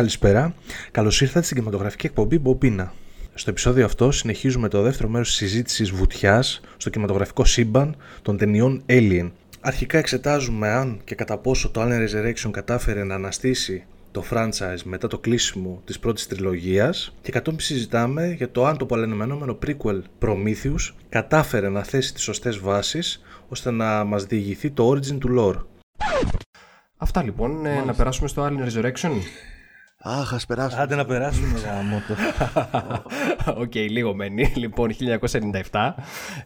Καλησπέρα. Καλώς ήρθατε στην κινηματογραφική εκπομπή Μπομπίνα. Στο επεισόδιο αυτό συνεχίζουμε το δεύτερο μέρος της συζήτησης βουτιάς στο κινηματογραφικό σύμπαν των ταινιών Alien. Αρχικά εξετάζουμε αν και κατά πόσο το Alien Resurrection κατάφερε να αναστήσει το franchise μετά το κλείσιμο της πρώτης τριλογίας και κατόπιν συζητάμε για το αν το πολεμενόμενο prequel Prometheus κατάφερε να θέσει τις σωστές βάσεις ώστε να μας διηγηθεί το origin του lore. Αυτά λοιπόν, ε, να περάσουμε στο Alien Resurrection. Α ας περάσουμε. Άντε να περάσουμε, γαμώτο. Οκ, λίγο μένει. Λοιπόν, 1997.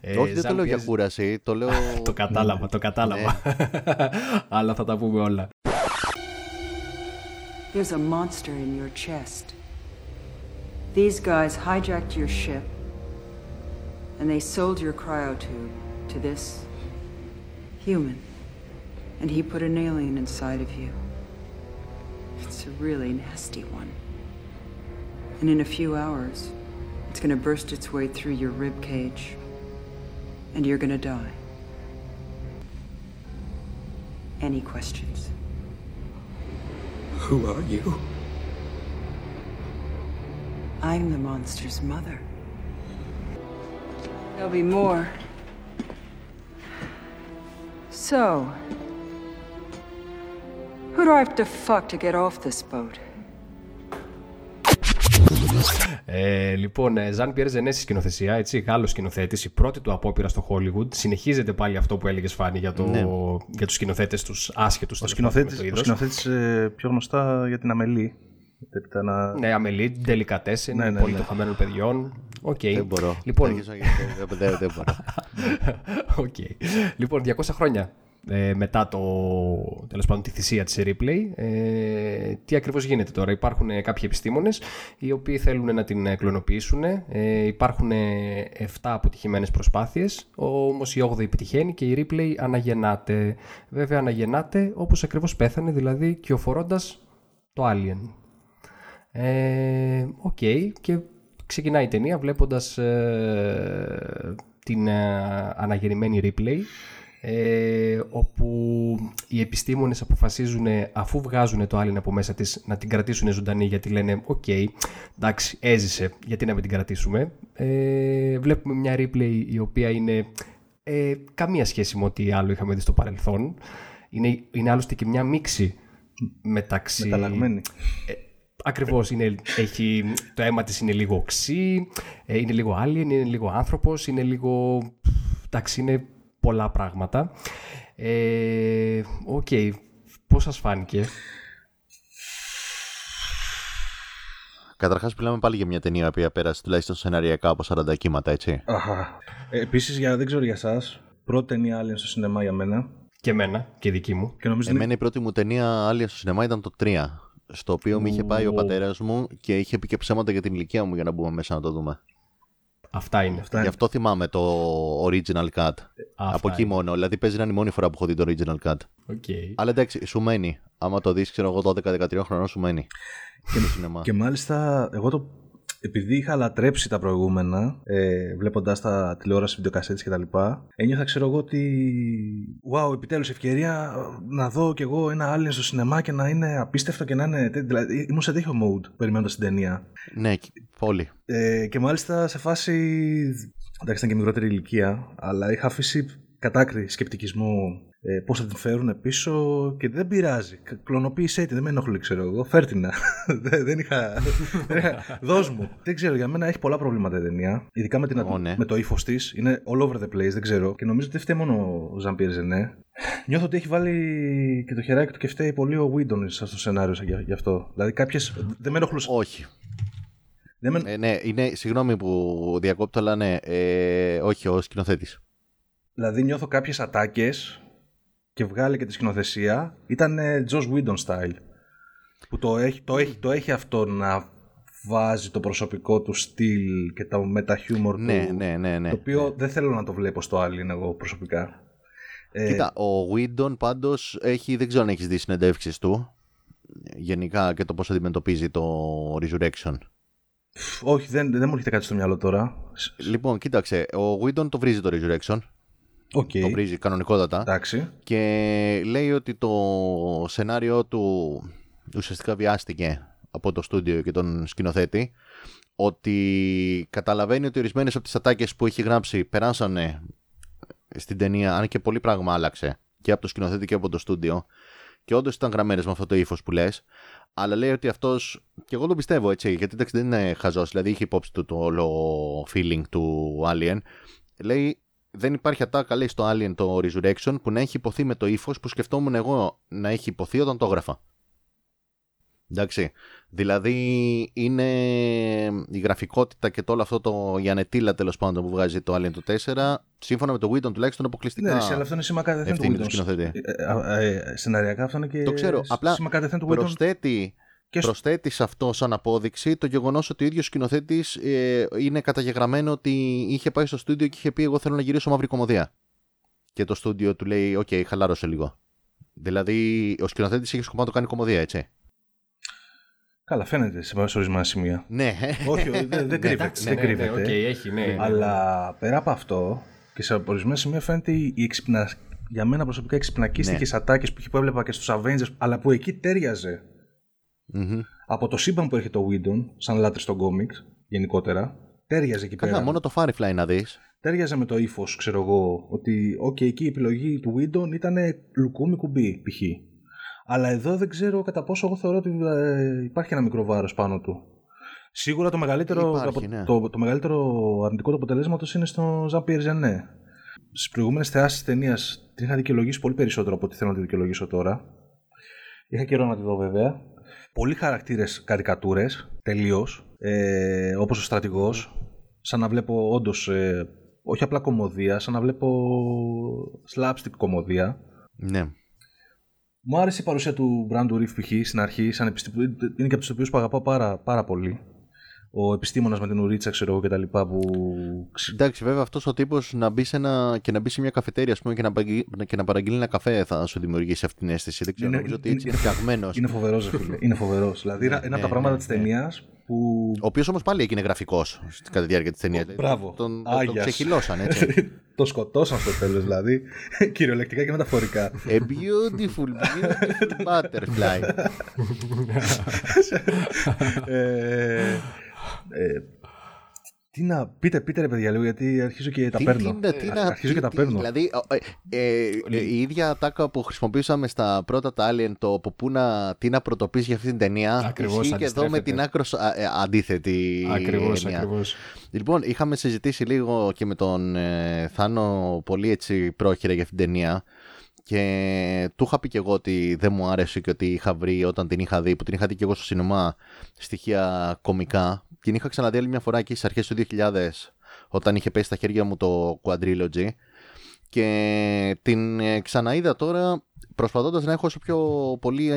Ε, Όχι, δεν το λέω για κούραση, το. Το κατάλαβα, το κατάλαβα. Ναι. Αλλά θα τα πούμε όλα. It's a really nasty one. And in a few hours, it's gonna burst its way through your rib cage, and you're gonna die. Any questions? Who are you? I'm the monster's mother. There'll be more. So, who do I have to fuck to get off this boat? Ε, λοιπόν, Ζαν Πιέρ Ζενέ στη σκηνοθεσία, έτσι, Γάλλος σκηνοθέτης, η πρώτη του απόπειρα στο Hollywood. Συνεχίζεται πάλι αυτό που έλεγες Φάνη για, το, Ναι. για τους σκηνοθέτες τους άσχετους. Ο σκηνοθέτης, ο σκηνοθέτης ε, πιο γνωστός για την Αμελή. Έπειτα να... Ναι, Αμελή, Ντελικατέσεν, Ναι, ναι, πολύ ναι. των χαμένων παιδιών. Οκ. Δεν μπορώ. Λοιπόν, Θα αρχίσω να- δεν- δεν- Δεν μπορώ. Οκ. Λοιπόν, 200 χρόνια ε, μετά το, τέλος πάντων, τη θυσία της Ripley, ε, τι ακριβώς γίνεται τώρα; Υπάρχουν ε, κάποιοι επιστήμονες οι οποίοι θέλουν να την ε, κλωνοποιήσουν. Ε, υπάρχουν 7 αποτυχημένες προσπάθειες, όμως η 8η επιτυχαίνει και η Ripley αναγεννάται. Βέβαια αναγεννάται όπως ακριβώς πέθανε, δηλαδή κυοφορώντας το Alien. Ε, Οκ, και ξεκινάει η ταινία βλέποντας ε, την ε, αναγεννημένη Ripley ε, όπου οι επιστήμονες αποφασίζουν αφού βγάζουν το Alien από μέσα της να την κρατήσουν ζωντανή γιατί λένε οκ, εντάξει έζησε γιατί να μην την κρατήσουμε ε, βλέπουμε μια Ripley η οποία είναι ε, καμία σχέση με ό,τι άλλο είχαμε δει στο παρελθόν είναι, είναι άλλωστε και μια μίξη μεταξύ Μεταλλαγμένη. Ακριβώς. Έχει, το αίμα της είναι λίγο οξύ, ε, είναι λίγο alien, είναι λίγο άνθρωπος, είναι λίγο. Εντάξει, είναι πολλά πράγματα. Ε, Οκ. Πώς σας φάνηκε; Καταρχάς, μιλάμε πάλι για μια ταινία που πέρασε τουλάχιστον σεναριακά από 40 κύματα, έτσι. Αχα. Ε, επίσης, για, δεν ξέρω για εσάς, πρώτη ταινία Alien στο σινεμά για μένα. Και εμένα και δική μου. Και νομίζω Εμένα η πρώτη μου ταινία Alien στο σινεμά ήταν το 3. Στο οποίο με είχε πάει ο Ου. πατέρας μου και είχε πει και ψέματα για την ηλικία μου για να μπούμε μέσα να το δούμε. Αυτά είναι. Αυτά Γι' αυτό θυμάμαι το original cut. Από εκεί είναι. μόνο. Δηλαδή παίζει να είναι η μόνη φορά που έχω δει το original cut. OK. Αλλά εντάξει, σου μένει. Άμα το δεις, ξέρω εγώ, 12-13 χρονών σου μένει. Και το σινεμά. Και μάλιστα, εγώ το. Επειδή είχα λατρέψει τα προηγούμενα, ε, βλέποντάς τα τηλεόραση, βιντεοκασέτες και τα λοιπά, ένιωθα, ξέρω εγώ, ότι. Wow, επιτέλους ευκαιρία να δω κι εγώ ένα Alien στο σινεμά και να είναι απίστευτο και να είναι. τέ- Δηλαδή, ήμουν σε τέτοιο mode περιμένοντας την ταινία. ναι, πολύ. Ε, και μάλιστα σε φάση. Εντάξει, ήταν και μικρότερη ηλικία, αλλά είχα αφήσει κατάκρι σκεπτικισμό ε, πώς θα την φέρουν πίσω και δεν πειράζει. Κα- Κλωνοποίησέ τη, δεν με ενοχλεί, ξέρω εγώ. Φέρτηνα. δεν, δεν είχα. δεν είχα- Δώσ' μου. Δεν ξέρω, για μένα έχει πολλά προβλήματα η ταινία. Ειδικά με, την, Ω, ναι. με το ύφος της. Είναι all over the place, δεν ξέρω. Και νομίζω ότι δεν φταίει μόνο ο Ζαμπιέρ Ζενέ. Νιώθω ότι έχει βάλει και το χεράκι του και φταίει πολύ ο Βίντον στο σενάριο σαν γι' γι' αυτό. Δηλαδή κάποιε. Δεν με ενοχλούσαν. Όχι. Δεν με... Ε, ναι, είναι, συγγνώμη που διακόπτω, αλλά ναι. Ε, όχι, ο σκηνοθέτης. Δηλαδή νιώθω κάποιες ατάκες και βγάλει και τη σκηνοθεσία ήταν ε, Joss Whedon style. Που το έχει, το, έχει, το έχει αυτό να βάζει το προσωπικό του στυλ και το μεταχιούμορ Ναι, του. ναι, ναι, ναι. Το οποίο δεν θέλω να το βλέπω στο Alien εγώ προσωπικά. Ε, Κοίτα, ο Whedon πάντως έχει, δεν ξέρω αν έχεις δει συνεντεύξεις του. Γενικά και το πώς αντιμετωπίζει το Resurrection. φ, όχι, δεν, δεν μου έρχεται κάτι στο μυαλό τώρα. Λοιπόν, κοίταξε, ο Whedon το βρίζει το Resurrection. OK. Το βρίζει κανονικότατα. Εντάξει. Και λέει ότι το σενάριο του ουσιαστικά βιάστηκε από το στούντιο και τον σκηνοθέτη ότι καταλαβαίνει ότι ορισμένες από τις ατάκες που έχει γράψει περάσανε στην ταινία, αν και πολύ πράγμα άλλαξε και από το σκηνοθέτη και από το στούντιο και όντως ήταν γραμμένες με αυτό το ύφος που λες. Αλλά λέει ότι αυτός. και εγώ το πιστεύω έτσι, γιατί εντάξει, δεν είναι χαζός. Δηλαδή είχε υπόψη του το όλο feeling του Alien. Λέει δεν υπάρχει ατάκα λέει στο Alien το Resurrection που να έχει υποθεί με το ύφος που σκεφτόμουν εγώ να έχει υποθεί όταν το έγραφα. Εντάξει. Δηλαδή είναι η γραφικότητα και το όλο αυτό το Ζενετίλα τέλος πάντων που βγάζει το Alien το 4, σύμφωνα με το Whedon τουλάχιστον αποκλειστικά. Ναι, αλλά αυτό είναι σήμα κατευθείαν του σκηνοθέτη. Ε, ε, ε, σεναριακά αυτό είναι και το ξέρω. Απλά σήμα κατευθείαν του Προσθέτει, και... προσθέτεις σε αυτό σαν απόδειξη το γεγονός ότι ο ίδιος σκηνοθέτης ε, είναι καταγεγραμμένο ότι είχε πάει στο στούντιο και είχε πει: Εγώ θέλω να γυρίσω μαύρη κωμωδία. Και το στούντιο του λέει: OK, okay, χαλάρωσε λίγο. Δηλαδή, ο σκηνοθέτης είχε σκοπό να το κάνει κομμωδία, έτσι. Καλά, φαίνεται σε ορισμένα σημεία. Ναι. Όχι, δεν, δεν ναι, κρύβεται. δεν κρύβεται. Okay, έχει, ναι. Αλλά πέρα από αυτό, και σε ορισμένα σημεία φαίνεται η εξυπνα... για μένα προσωπικά εξυπνακίστηκε ναι. ατάκες που έβλεπα και στους Avengers, αλλά που εκεί τέριαζε. Mm-hmm. Από το σύμπαν που έρχεται ο Whedon, σαν λάτρης στον κόμιξ, γενικότερα, τέριαζε εκεί Καλά, πέρα. μόνο το Firefly να δεις. Τέριαζε με το ύφος, ξέρω εγώ, ότι okay, εκεί η επιλογή του Whedon ήταν λουκούμι κουμπί, π.χ. Αλλά εδώ δεν ξέρω κατά πόσο εγώ θεωρώ ότι ε, υπάρχει ένα μικρό βάρος πάνω του. Σίγουρα το μεγαλύτερο, υπάρχει, ναι. το, το, μεγαλύτερο αρνητικό του αποτελέσματος είναι στο Ζαν Πιερζενέ. Στις προηγούμενες θεάσεις ταινίας την είχα δικαιολογήσει πολύ περισσότερο από ό,τι θέλω να τη δικαιολογήσω τώρα. Είχα καιρό να τη δω βέβαια. Πολλοί χαρακτήρες καρικατούρες, τελείως. Ε, Όπως ο στρατηγός. Σαν να βλέπω όντως. Ε, όχι απλά κομμωδία, σαν να βλέπω slapstick κομμωδία. Ναι. Μου άρεσε η παρουσία του Μπράντου Ρίφ π.χ. στην αρχή, σαν επιστημο... είναι και από τους οποίους που αγαπάω πάρα, πάρα πολύ. Ο επιστήμονας με την ουρίτσα, ξέρω εγώ κτλ. Που... Εντάξει, βέβαια αυτός ο τύπος να μπει σε ένα... και να μπει σε μια καφετέρια ας πούμε, και, να παραγγείλει... και να παραγγείλει ένα καφέ θα σου δημιουργήσει αυτή την αίσθηση. Δεν ξέρω, είναι, νομίζω ότι έτσι είναι φτιαγμένος. Είναι φοβερός, φίλε. Είναι φοβερός. δηλαδή, ένα από τα ναι, πράγματα ναι, της ταινίας που. Ο οποίος όμως πάλι έγινε γραφικός κατά τη διάρκεια της ταινίας. Μπράβο. Τον, τον ξεχυλώσαν έτσι. το σκοτώσαν στο τέλος, δηλαδή. Κυριολεκτικά και μεταφορικά. A beautiful, beautiful butterfly. ε, ε, τι να πείτε, πείτε ρε παιδιά λίγο, γιατί αρχίζω και τα παίρνω. Τι, τι, αρχίζω και τα παίρνω. Δηλαδή, ε, ε, ε, η ίδια ατάκα που χρησιμοποιήσαμε στα πρώτα τα Alien, το από πού να, τι να πρωτοποιήσει για αυτή την ταινία, ακριβώς και εδώ με την άκρος ε, αντίθετη ακριβώς, έννοια. Ακριβώς. Λοιπόν, είχαμε συζητήσει λίγο και με τον ε, Θάνο πολύ έτσι πρόχειρα για αυτή την ταινία. Και του είχα πει και εγώ ότι δεν μου άρεσε και ότι είχα βρει όταν την είχα δει, που την είχα δει και εγώ στο σινεμά, στοιχεία κομικά. Την είχα ξαναδεί άλλη μια φορά εκεί στις αρχές του 2000, όταν είχε πέσει στα χέρια μου το Quadrilogy. Και την ε, ξαναείδα τώρα προσπαθώντας να έχω όσο πιο πολύ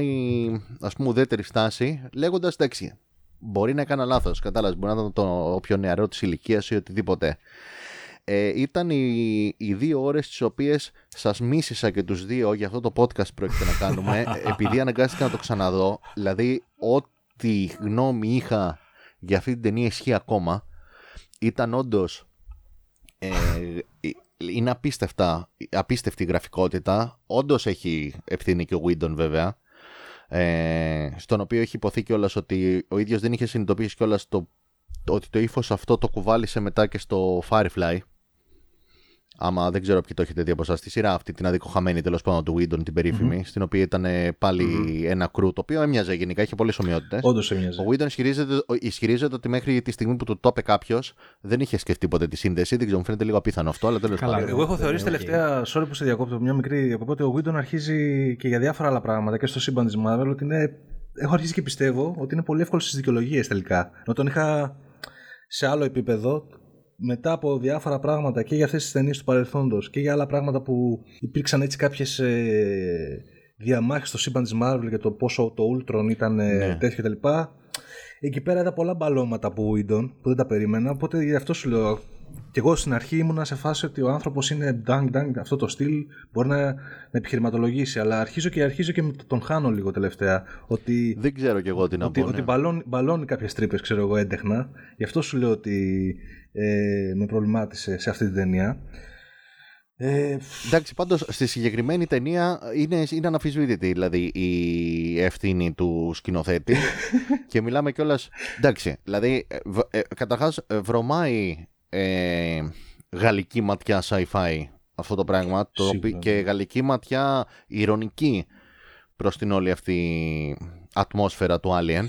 ας πούμε ουδέτερη στάση, λέγοντας εντάξει, μπορεί να έκανα λάθος. Κατάλαβες, μπορεί να ήταν το όποιο νεαρό της ηλικίας ή οτιδήποτε ε, ήταν οι, οι δύο ώρες τις οποίες σας μίσησα και τους δύο για αυτό το podcast που πρόκειται να κάνουμε επειδή αναγκάστηκα να το ξαναδώ δηλαδή ό,τι γνώμη είχα για αυτή την ταινία ισχύει ακόμα ήταν όντως. Ε, είναι απίστευτα, απίστευτη η γραφικότητα. Όντως έχει ευθύνη και ο Windon βέβαια. Ε, στον οποίο έχει υποθεί κιόλας ότι ο ίδιος δεν είχε συνειδητοποιήσει κιόλας το, ότι το ύφος αυτό το κουβάλισε μετά και στο Firefly. Άμα δεν ξέρω ποιοι το έχετε δει από εσάς, στη σειρά αυτή την αδικοχαμένη τέλος πάντων του Windon, την περιφημη στην οποία ήταν πάλι mm-hmm. ένα κρού το οποίο έμοιαζε γενικά, είχε πολλές ομοιότητες. Όντως έμοιαζε. Ο Windon ισχυρίζεται, ισχυρίζεται ότι μέχρι τη στιγμή που του το είπε κάποιος δεν είχε σκεφτεί ποτέ τη σύνδεση. Δεν ξέρω, μου φαίνεται λίγο απίθανο αυτό, αλλά τέλος πάντων. Εγώ έχω θεωρήσει okay. τελευταία, sorry που σε διακόπτω, μια μικρή διακοπή, ότι ο Windon αρχίζει και για διάφορα άλλα πράγματα και στο σύμπαν της Marvel ότι είναι. Έχω αρχίσει και πιστεύω ότι είναι πολύ εύκολο στις δικαιολογίες τελικά. Ενώ τον είχα σε άλλο επίπεδο μετά από διάφορα πράγματα και για αυτές τις ταινίες του παρελθόντος και για άλλα πράγματα που υπήρξαν έτσι κάποιες ε, διαμάχες στο σύμπαν της Marvel για το πόσο το Ultron ήταν ε, ναι. τέτοιο κτλ. Εκεί πέρα είδα πολλά μπαλώματα από Whedon που δεν τα περίμενα, οπότε γι' αυτό σου λέω και εγώ στην αρχή ήμουνα σε φάση ότι ο άνθρωπος είναι dang dang, αυτό το στυλ μπορεί να, να επιχειρηματολογήσει. Αλλά αρχίζω και αρχίζω και τον χάνω λίγο τελευταία. Ότι, Δεν ξέρω κι εγώ τι να ότι, πω. Ότι ναι. μπαλώνει, μπαλώνει κάποιες τρύπες, ξέρω εγώ, έντεχνα. Γι' αυτό σου λέω ότι ε, με προβλημάτισε σε αυτή την ταινία. Ε, Εντάξει, πάντως στη συγκεκριμένη ταινία είναι, είναι αναφυσβήτητη δηλαδή η ευθύνη του σκηνοθέτη. και μιλάμε κιόλα. Εντάξει, δηλαδή, ε, β- ε, καταρχάς βρωμάει ε, γαλλική ματιά sci-fi αυτό το πράγμα. Το, Σίγουρα, οποίο- και ναι. γαλλική ματιά ηρωνική προς την όλη αυτή ατμόσφαιρα του Alien.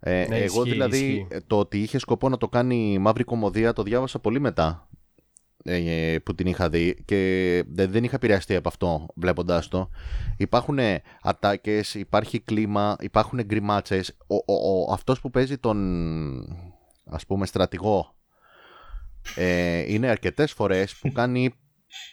Ε, Ναι, εγώ ισχύει, δηλαδή ισχύει. ε, το ότι είχε σκοπό να το κάνει μαύρη κομμωδία το διάβασα πολύ μετά ε, που την είχα δει και δεν, δεν είχα επηρεαστεί από αυτό βλέποντάς το. Υπάρχουν ατάκες, υπάρχει κλίμα, υπάρχουν γκριμάτσες. Ο, ο, ο, αυτός που παίζει τον ας πούμε στρατηγό ε, είναι αρκετές φορές που κάνει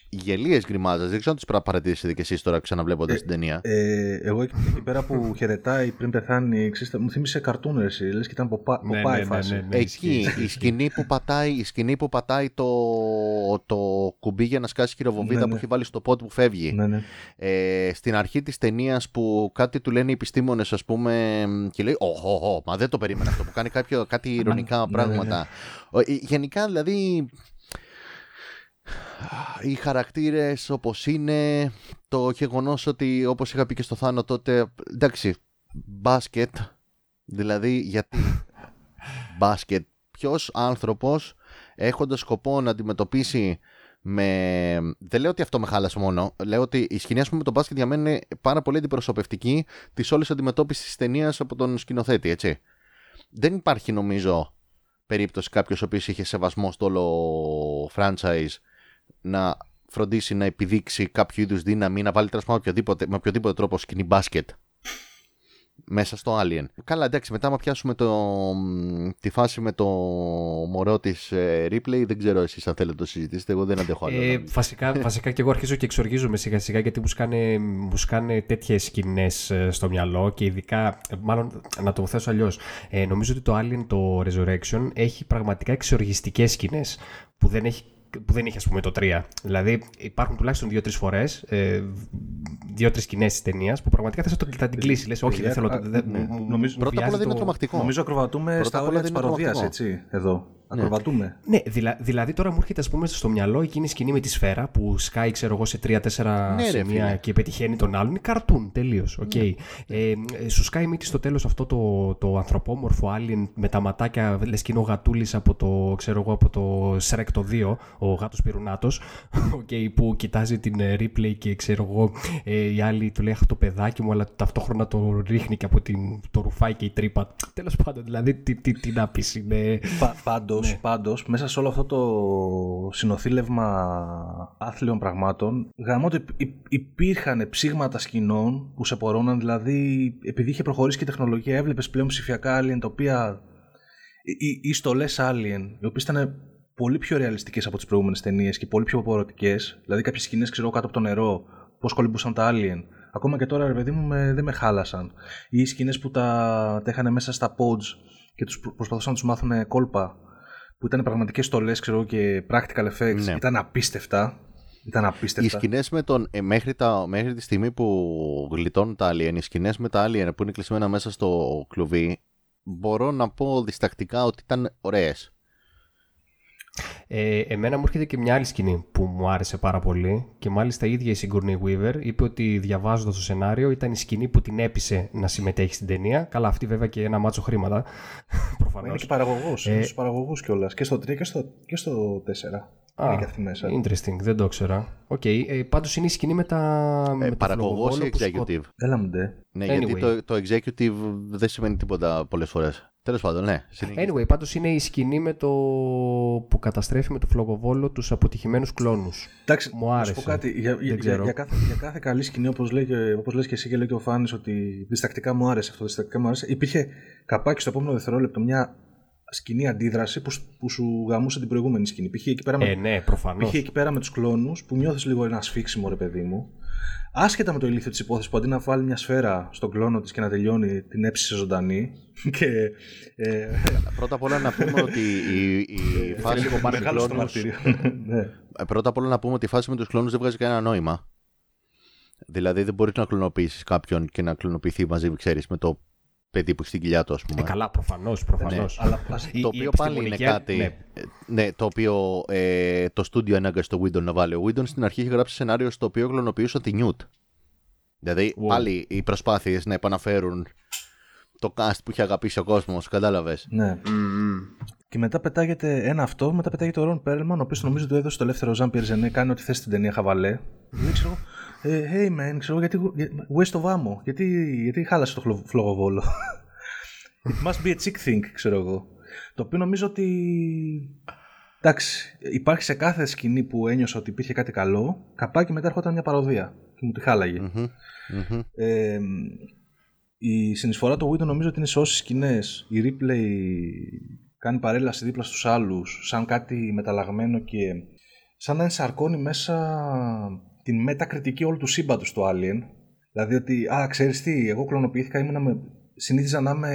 γελίες γκριμάζες. Δεν ξέρω αν τις πρέπει να παρατηρήσετε και εσείς τώρα ξαναβλέποντας την ταινία. ε, εγώ εκεί, εκεί πέρα που χαιρετάει πριν πεθάνει, ξέρεις, μου θύμισε καρτούν ρε εσύ, λες και ήταν Ποπά- Ναι, Ποπάι ναι, ναι, φάση. ναι, ναι. ισχύει, Εκεί ισχύει, η σκηνή που πατάει, η σκηνή που πατάει το, το κουμπί για να σκάσει χειροβομβίδα Ναι, που ναι. έχει βάλει στο πόντ που φεύγει. Ναι, ναι. Ε, στην αρχή της ταινίας που κάτι του λένε οι επιστήμονες ας πούμε και λέει «Ω, ω, ω, μα δεν το περίμενα αυτό» που κάνει κάποιο, κάτι ηρωνικά ναι, ναι, πράγματα. Ο- ε, Γενικά δηλαδή οι χαρακτήρες όπως είναι το γεγονός ότι όπως είχα πει και στο Θάνο τότε εντάξει μπάσκετ δηλαδή γιατί μπάσκετ ποιος άνθρωπος έχοντας σκοπό να αντιμετωπίσει με... Δεν λέω ότι αυτό με χάλασε μόνο. Λέω ότι η σκηνή, ας πούμε, με τον μπάσκετ για μένα είναι πάρα πολύ αντιπροσωπευτική της όλης αντιμετώπισης της ταινίας από τον σκηνοθέτη, έτσι. Δεν υπάρχει, νομίζω, περίπτωση κάποιος ο οποίος είχε σεβασμό στο όλο franchise να φροντίσει να επιδείξει κάποιο είδους δύναμη, να βάλει τέλος πάντων οποιοδήποτε- με οποιοδήποτε τρόπο σκηνή μπάσκετ μέσα στο Alien. Καλά, εντάξει, μετά, άμα πιάσουμε το, τη φάση με το μωρό της replay, δεν ξέρω εσείς αν θέλετε να το συζητήσετε. Εγώ δεν αντέχω άλλο. Ε, να- βασικά, βασικά και εγώ αρχίζω και εξοργίζομαι σιγά σιγά γιατί μου σκάνε, μου σκάνε τέτοιες σκηνές ε, στο μυαλό και ειδικά, ε, μάλλον να το θέσω αλλιώς. Ε, νομίζω ότι το Alien, το Resurrection, έχει πραγματικά εξοργιστικές σκηνές που δεν έχει που δεν είχε, ας πούμε, το 3. Δηλαδή, υπάρχουν τουλάχιστον δύο-τρεις φορές, ε, δύο-τρεις σκηνές της ταινίας που πραγματικά θες να το- θα την κλείσει. Λες, Όχι, δεν θέλω. α, δεν- ναι. μου- μου- Νομίζω- μου Πρώτα απ' όλα βιάζει δεν είναι το- τρομακτικό. Νομίζω ακροβατούμε Πρώτα στα απ' όλα όρια δεν της είναι παροδίας, τρομακτικό. έτσι, εδώ. Ακροβατούμε. Ναι, δηλα, δηλαδή τώρα μου έρχεται ας πούμε, στο μυαλό εκείνη η σκηνή με τη σφαίρα που σκάει ξέρω εγώ σε τρία-τέσσερα Ναι, ρε, σημεία φίλε. και πετυχαίνει τον άλλον. Είναι καρτούν τελείως. Okay. Ε, ε, σου σκάει μύτη στο τέλος αυτό το, το ανθρωπόμορφο alien με τα ματάκια, λες και είναι ο γατούλης από το, ξέρω εγώ, από το Shrek το 2, ο γάτος πυρουνάτο, okay, που κοιτάζει την ε, replay και ξέρω εγώ, ε, η άλλη του λέει Αχ το παιδάκι μου, αλλά ταυτόχρονα το ρίχνει και από την, το ρουφάει και η τρύπα. Τέλος πάντων, δηλαδή τι, τι, τι να πεις, είναι. Πα, πάντως, Ναι. πάντως, μέσα σε όλο αυτό το συνοθήλευμα άθλιων πραγμάτων, γραμμό ότι υπήρχαν ψήγματα σκηνών που σε πορώναν, δηλαδή επειδή είχε προχωρήσει και η τεχνολογία, έβλεπες πλέον ψηφιακά alien τα οποία. ή, ή, ή στολές alien, οι οποίες ήταν πολύ πιο ρεαλιστικές από τις προηγούμενες ταινίες και πολύ πιο πορωτικές. Δηλαδή κάποιες σκηνές, ξέρω κάτω από το νερό, πώς κολυμπούσαν τα alien. Ακόμα και τώρα, ρε παιδί μου, με, δεν με χάλασαν. Ή οι σκηνές που τα, τα είχαν μέσα στα pods και τους προ- προσπαθούσαν να τους μάθουν κόλπα που ήταν πραγματικές στολές ξέρω, και practical effects. Ναι. Ήταν απίστευτα. Ήταν Οι απίστευτα. σκηνές με τον. Ε, μέχρι, τα, μέχρι τη στιγμή που γλιτώνουν τα alien, οι σκηνές με τα alien που είναι κλεισμένα μέσα στο κλουβί, μπορώ να πω διστακτικά ότι ήταν ωραίες. Ε, εμένα μου έρχεται και μια άλλη σκηνή που μου άρεσε πάρα πολύ και μάλιστα η ίδια η Sigourney Weaver είπε ότι διαβάζοντας το σενάριο ήταν η σκηνή που την έπεισε να συμμετέχει στην ταινία. Καλά, αυτή βέβαια και ένα μάτσο χρήματα, Είναι προφανώς. και παραγωγός. Ε, είναι στους παραγωγούς κιόλας. Και στο 3 και στο, και στο 4. είναι και αυτή μέσα. interesting, δεν το ήξερα. Οκ, ε, πάντως είναι η σκηνή με τα... με Ε, το Παραγωγός φλογοβόλο ή που σκοτ- executive. Έλα μου ντε. Ναι, Anyway. γιατί το, το executive δεν σημαίνει τίποτα πολλές φορές. Τέλος πάντων, ναι. συνεχίστε. Anyway, πάντως είναι η σκηνή με το... που καταστρέφει με το φλογοβόλο τους αποτυχημένους κλώνους. Εντάξει, Μου να άρεσε. σου πω κάτι. Για, για, για, ξέρω. για κάθε, για κάθε καλή σκηνή, όπως λέει, και- όπως λες και εσύ και λέει και ο Φάνης, ότι διστακτικά μου άρεσε αυτό, διστακτικά μου άρεσε. Υπήρχε καπάκι στο επόμενο δευτερόλεπτο μια σκηνή αντίδραση που, σ- που σου γαμούσε την προηγούμενη σκηνή. Π.χ. εκεί πέρα με, Ε, ναι, προφανώς. π.χ. εκεί πέρα με τους κλόνους που νιώθεις λίγο ένα σφίξιμο, ρε παιδί μου. Άσχετα με το ηλίθιο της υπόθεσης που αντί να βάλει μια σφαίρα στον κλόνο της και να τελειώνει, την έψησε ζωντανή. Και. Ε, Πρώτα απ' όλα να πούμε ότι η, η φάση λίγο με τους μεγάλο στο κλόνους- μαρτύριο. ναι. Ε, Πρώτα απ' όλα να πούμε ότι η φάση με τους κλόνους δεν βγάζει κανένα νόημα. Δηλαδή δεν μπορείς να κλωνοποιήσεις κάποιον και να κλωνοποιηθεί μαζί, ξέρεις, με το παιδί που έχει στην κοιλιά του, ας πούμε. Ε, καλά, προφανώς. Προφανώς. Αλλά Η- το η οποίο πάλι είναι επιστημονική- κάτι. ναι. ε, Ναι, το οποίο ε, το στούντιο ανάγκασε το Whedon να βάλει. Ο Whedon στην αρχή είχε γράψει σενάριο στο οποίο κλωνοποιούσε τη Newt. Δηλαδή Wow. πάλι οι προσπάθειες να επαναφέρουν το cast που είχε αγαπήσει ο κόσμος, κατάλαβες. Ναι. Και μετά πετάγεται ένα αυτό, μετά πετάγεται ο Ρον Πέρλμαν, ο οποίος νομίζω του έδωσε το ελεύθερο Ζαν Πιερζενέ, κάνει ό,τι θες στην ταινία χαβαλέ. Δεν ξέρω. Ε, hey man, ξέρω γιατί. Waste of ammo. Γιατί, γιατί χάλασε το χλω- φλογοβόλο. It must be a chick thing, ξέρω εγώ. Το οποίο νομίζω ότι. Εντάξει, υπάρχει σε κάθε σκηνή που ένιωσα ότι υπήρχε κάτι καλό, καπάκι μετά έρχονταν μια παροδία και μου τη χάλαγε. Μμμ, μμμ. Ε, η συνεισφορά του Whedon νομίζω ότι είναι σε όσες σκηνές η replay κάνει παρέλαση δίπλα στους άλλους σαν κάτι μεταλλαγμένο και σαν να ενσαρκώνει μέσα την μετακριτική όλου του σύμπαντος του Alien. Δηλαδή ότι α ξέρεις τι εγώ κλωνοποιήθηκα ήμουνα με, συνήθιζα να είμαι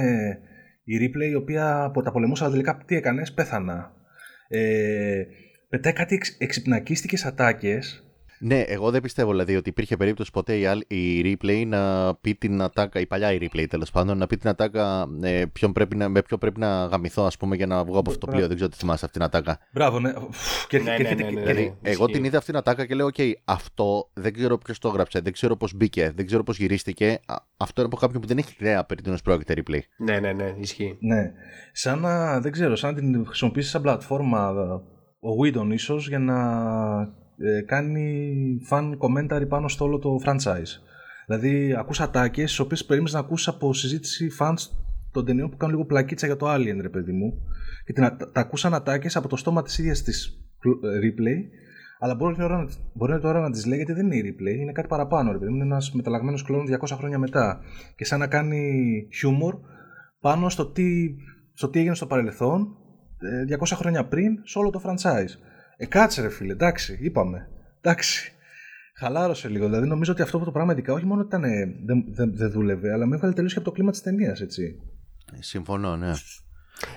η replay η οποία από τα πολεμούσα αλλά τελικά τι έκανες πέθανα ε, πετάει κάτι εξ, εξυπνακίστικες ατάκες Ναι, εγώ δεν πιστεύω δηλαδή ότι υπήρχε περίπτωση ποτέ η, άλλη- η replay να πει την ατάκα, η παλιά η replay τέλος πάντων, να πει την ατάκα ε, ποιον πρέπει να, με ποιον πρέπει να γαμηθώ, ας πούμε, για να βγω από αυτό το πλοίο. Δεν ξέρω τι θυμάσαι αυτή την ατάκα. Μπράβο, ναι. Φου, Και, Ναι, και ναι, έρχεται- ναι, ναι, και- ναι. Δηλαδή, εγώ ισχύει. την είδα αυτήν την ατάκα και λέω: Οκ, αυτό δεν ξέρω ποιος το έγραψε, δεν ξέρω πώς μπήκε, δεν ξέρω πώς γυρίστηκε. Α, Αυτό είναι από κάποιον που δεν έχει ιδέα περί τίνος πρόκειται Ripley. Ναι, ναι, ναι, ισχύει. Ναι. Σαν να, δεν ξέρω, σαν να την χρησιμοποιήσει σαν πλατφόρμα ο Whedon ίσως για να ε, κάνει fan commentary πάνω στο όλο το franchise. Δηλαδή, ακούς ατάκες, τις οποίες περίμενες να ακούσεις από συζήτηση fans των ταινιών που κάνουν λίγο πλακίτσα για το Alien, ρε παιδί μου. Και την, τα, τα ακούσαν ατάκες από το στόμα της ίδιας της ε, replay, αλλά μπορεί τώρα, να, μπορεί τώρα να τις λέει γιατί δεν είναι η replay, είναι κάτι παραπάνω, ρε παιδί μου. Είναι ένας μεταλλαγμένος κλόνος 200 χρόνια μετά. Και σαν να κάνει χιούμορ πάνω στο τι, στο τι έγινε στο παρελθόν ε, 200 χρόνια πριν σε όλο το franchise. Ε, κάτσε ρε φίλε, εντάξει, είπαμε. Εντάξει. Χαλάρωσε λίγο. Δηλαδή νομίζω ότι αυτό το πράγμα ειδικά όχι μόνο ήταν, ε, δεν, δεν, δεν δούλευε, αλλά με έβγαλε τελείως και από το κλίμα της ταινίας, έτσι. Ε, Συμφωνώ, ναι.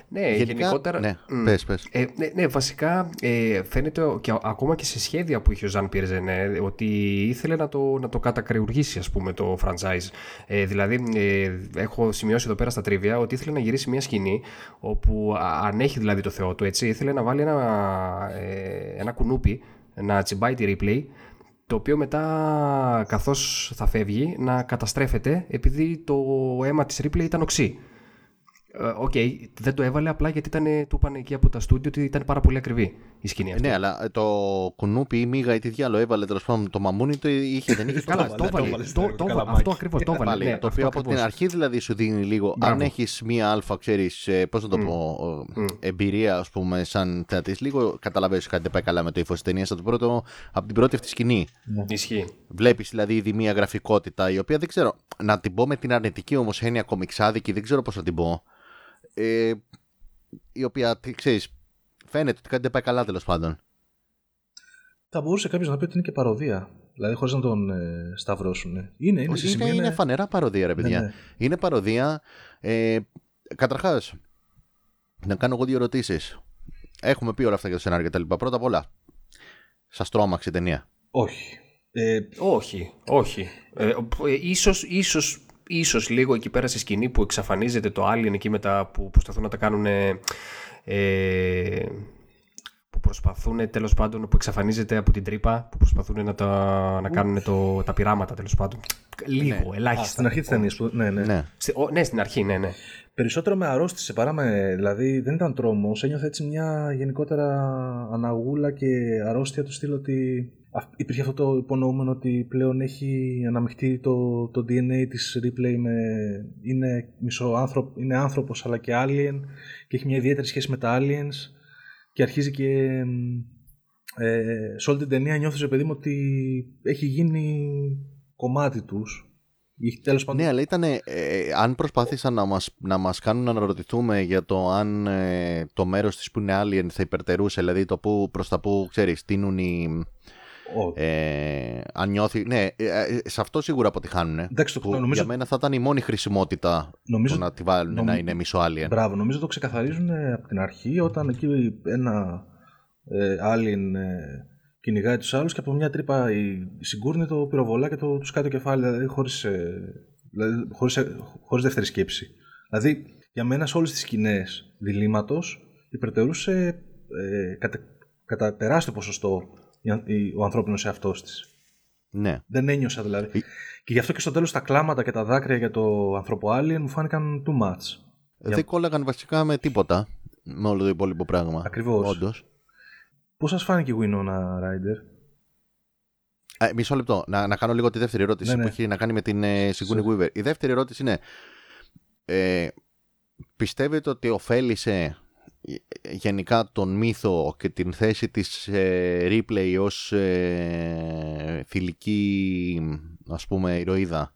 Ναι, γενικότερα. Ναι, Μμ. πες, πες. Ε, ναι, ναι, βασικά ε, φαίνεται και α- ακόμα και σε σχέδια που είχε ο Ζαν Πιερζενέ ότι ήθελε να το, να το κατακρεουργήσει ας πούμε το franchise. Ε, δηλαδή ε, έχω σημειώσει εδώ πέρα στα τρίβια ότι ήθελε να γυρίσει μια σκηνή όπου α- αν έχει δηλαδή το θεό του έτσι ήθελε να βάλει ένα, ε, ένα κουνούπι να τσιμπάει τη replay το οποίο μετά καθώς θα φεύγει να καταστρέφεται επειδή το αίμα της Ripley ήταν οξύ. Ε, Οκ, δεν το έβαλε απλά γιατί ήταν, του είπαν εκεί από τα στούντιο ότι ήταν πάρα πολύ ακριβή η σκηνή αυτή. Ναι, αλλά ε, το κουνούπι ή μίγα ή τι διάολο έβαλε τέλος πάντων το μαμούνι το είχε, δεν είχε στο Καλά, κάτω. το έβαλε. έβαλε το- στο το- το- καλαμάκι. Αυτό ακριβώς το έβαλε. Πάλι, ναι, το αυτό οποίο από ακριβώς. την αρχή δηλαδή σου δίνει λίγο. Μπράβο. Αν έχεις μία άλφα, ξέρεις, πώς να το πω, ε, εμπειρία, ας πούμε, σαν θεατής, λίγο καταλαβαίνεις κάτι δεν πάει καλά με το ύφος της ταινίας από, το πρώτο- από την πρώτη αυτή σκηνή. Ισχύει. Βλέπεις δηλαδή ήδη μία γραφικότητα, η οποία δεν ξέρω. Να την πω με την αρνητική όμως έννοια κομιξάδικη, δεν ξέρω πώς να την πω. Ε, η οποία, ξέρεις, φαίνεται ότι κάτι δεν πάει καλά τέλος πάντων. Θα μπορούσε κάποιος να πει ότι είναι και παροδία. Δηλαδή, χωρίς να τον ε, σταυρώσουν. Είναι, είναι, σε είναι, σημείο, είναι φανερά παροδία, ρε παιδιά. ναι. Είναι παροδία. Ε, Καταρχάς, να κάνω εγώ δύο ερωτήσεις. Έχουμε πει όλα αυτά για το σενάριο κτλ. Πρώτα απ' όλα, σας τρόμαξε η ταινία; Όχι. Ε, Όχι, όχι. Ε, ε, ίσως, ίσως, ίσως λίγο εκεί πέρα στη σκηνή που εξαφανίζεται το Alien εκεί μετά που προσπαθούν να τα κάνουν ε, που προσπαθούν τέλος πάντων που εξαφανίζεται από την τρύπα που προσπαθούν να, τα, να κάνουν το, τα πειράματα τέλος πάντων λίγο, α, ελάχιστα στην αρχή της ταινίας. Ναι, ναι. Ναι. Στη- ο- ναι, στην αρχή, ναι, ναι. Περισσότερο με αρρώστησε παρά με. Δηλαδή δεν ήταν τρόμος. Ένιωθε έτσι μια γενικότερα αναγούλα και αρρώστια του στυλ ότι αυ- υπήρχε αυτό το υπονοούμενο ότι πλέον έχει αναμειχτεί το, το DNA της Replay με. είναι, μισοάνθρωπ, είναι άνθρωπος αλλά και alien και έχει μια ιδιαίτερη σχέση με τα aliens και αρχίζει και. Ε, σε όλη την ταινία νιώθεις ρε παιδί μου ότι έχει γίνει κομμάτι τους. Ή Τέλος πάντων, Ναι, αλλά ήταν. Ε, αν προσπάθησαν να μας, να μας κάνουν να αναρωτηθούμε για το αν ε, το μέρος της που είναι alien θα υπερτερούσε, δηλαδή το που προς τα που, ξέρεις, τίνουν οι. Ο- Ε, αν νιώθει. Ναι, ε, ε, σε αυτό σίγουρα αποτυχάνουν. Εντάξει, το που νομίζω- Για μένα θα ήταν η μόνη χρησιμότητα Νομίζω- το να τη βάλουν νομ- να είναι μισό alien. Μπράβο, νομίζω το ξεκαθαρίζουν ε, από την αρχή όταν εκεί ένα ε, alien ε, κυνηγάει τους άλλους και από μια τρύπα η συγκούρνη το πυροβολά και το, τους κάτω κεφάλι δηλαδή χωρίς, ε, δηλαδή, χωρίς, ε, χωρίς δεύτερη σκέψη. Δηλαδή, για μένα σε όλες τις σκηνές διλήμματος υπερτερούσε ε, κατα, κατά τεράστιο ποσοστό ο ανθρώπινος εαυτός της. Ναι. Δεν ένιωσα δηλαδή. Και γι' αυτό και στο τέλος τα κλάματα και τα δάκρυα για το άνθρωπο Alien μου φάνηκαν too much. Δεν για... κόλλαγαν βασικά με τίποτα με όλο το υπόλοιπο πράγμα. Ακριβώς. Όντως. Πώς σας φάνηκε η Winona Ryder; Ε, μισό λεπτό. Να, να κάνω λίγο τη δεύτερη ερώτηση ναι, ναι. που έχει να κάνει με την ε, Sigourney Weaver. Η δεύτερη ερώτηση είναι. Ε, πιστεύετε ότι ωφέλησε γενικά τον μύθο και την θέση της ε, Ripley ως ε, θηλυκή ας πούμε ηρωίδα.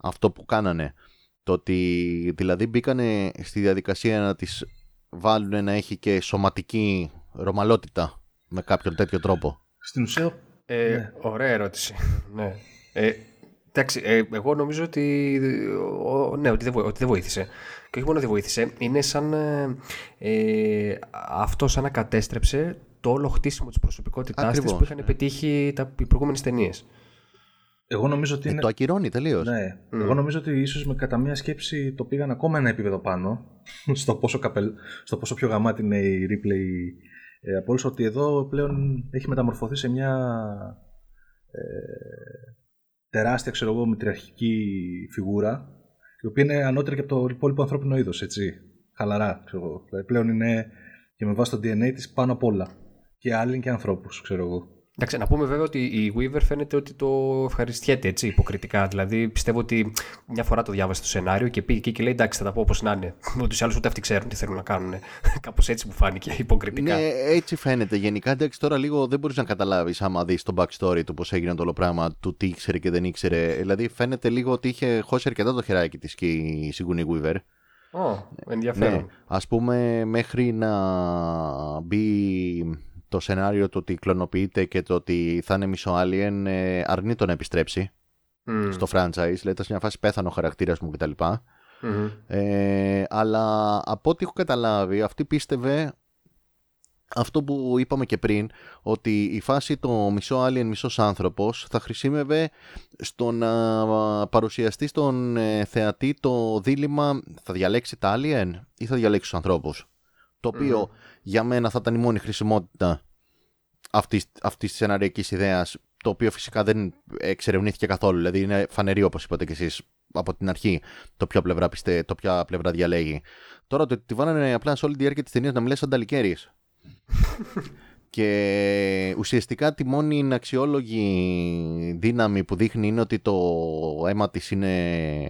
Αυτό που κάνανε. Το ότι δηλαδή μπήκανε στη διαδικασία να τις βάλουν να έχει και σωματική ρωμαλότητα με κάποιον τέτοιο τρόπο. Στην ουσία ε, ναι. ωραία ερώτηση. Ναι. ε, εντάξει, ε, εγώ νομίζω ότι, ναι, ότι, δεν, ότι δεν βοήθησε και όχι μόνο δεν βοήθησε, είναι σαν ε, ε, αυτός σαν να κατέστρεψε το όλο χτίσιμο της προσωπικότητάς της που είχαν πετύχει τα, οι προηγούμενες ταινίες. Εγώ νομίζω ότι. Ε, είναι... το ακυρώνει τελείως. Ναι. Εγώ νομίζω ότι ίσως με κατά μία σκέψη το πήγαν ακόμα ένα επίπεδο πάνω. στο, πόσο καπελ... στο πόσο πιο γαμάτι είναι η replay ε, από όλους, ότι εδώ πλέον έχει μεταμορφωθεί σε μια ε, τεράστια, ξέρω εγώ, μητριαρχική φιγούρα η οποία είναι ανώτερη και από το υπόλοιπο ανθρώπινο είδος, έτσι. Χαλαρά, ξέρω εγώ. Δηλαδή πλέον είναι και με βάση το DNA της πάνω απ' όλα. Και άλλοι και ανθρώπους, ξέρω εγώ. Εντάξει, να πούμε βέβαια ότι η Weaver φαίνεται ότι το ευχαριστιέται έτσι υποκριτικά. Δηλαδή πιστεύω ότι μια φορά το διάβασε το σενάριο και πήγε εκεί και λέει εντάξει, θα τα πω όπως να είναι. Ούτω ή άλλω ούτε αυτοί ξέρουν τι θέλουν να κάνουν. Κάπως έτσι μου φάνηκε υποκριτικά. Ναι, έτσι φαίνεται. Γενικά εντάξει, τώρα λίγο δεν μπορείς να καταλάβεις άμα δεις το backstory του πώς έγινε το όλο πράγμα, του τι ήξερε και δεν ήξερε. Δηλαδή φαίνεται λίγο ότι είχε χώσει αρκετά το χεράκι της και η Sigourney Weaver. Oh, ενδιαφέρον. Ναι, ας πούμε μέχρι να μπει το σενάριο του ότι κλωνοποιείται και το ότι θα είναι μισό alien ε, αρνεί το να επιστρέψει στο franchise. Δηλαδή ήταν σε μια φάση πέθανε ο χαρακτήρας μου κτλ. Mm-hmm. Ε, αλλά από ό,τι έχω καταλάβει, αυτή πίστευε αυτό που είπαμε και πριν, ότι η φάση το μισό alien, μισός άνθρωπος θα χρησιμεύε στο να παρουσιαστεί στον ε, θεατή το δίλημα θα διαλέξει τα alien ή θα διαλέξει τους ανθρώπους. Το οποιο για μένα θα ήταν η μόνη χρησιμότητα αυτής της σεναριακή ιδέας, το οποίο φυσικά δεν εξερευνήθηκε καθόλου. Δηλαδή είναι φανερή, όπως είπατε κι εσείς από την αρχή, το ποια πλευρά, πιστε, το ποια πλευρά διαλέγει. Τώρα το ότι τη βάλανε απλά σε όλη τη διάρκεια της ταινίας να μιλάει σαν ταλικέρι. και ουσιαστικά τη μόνη αξιόλογη δύναμη που δείχνει είναι ότι το αίμα της είναι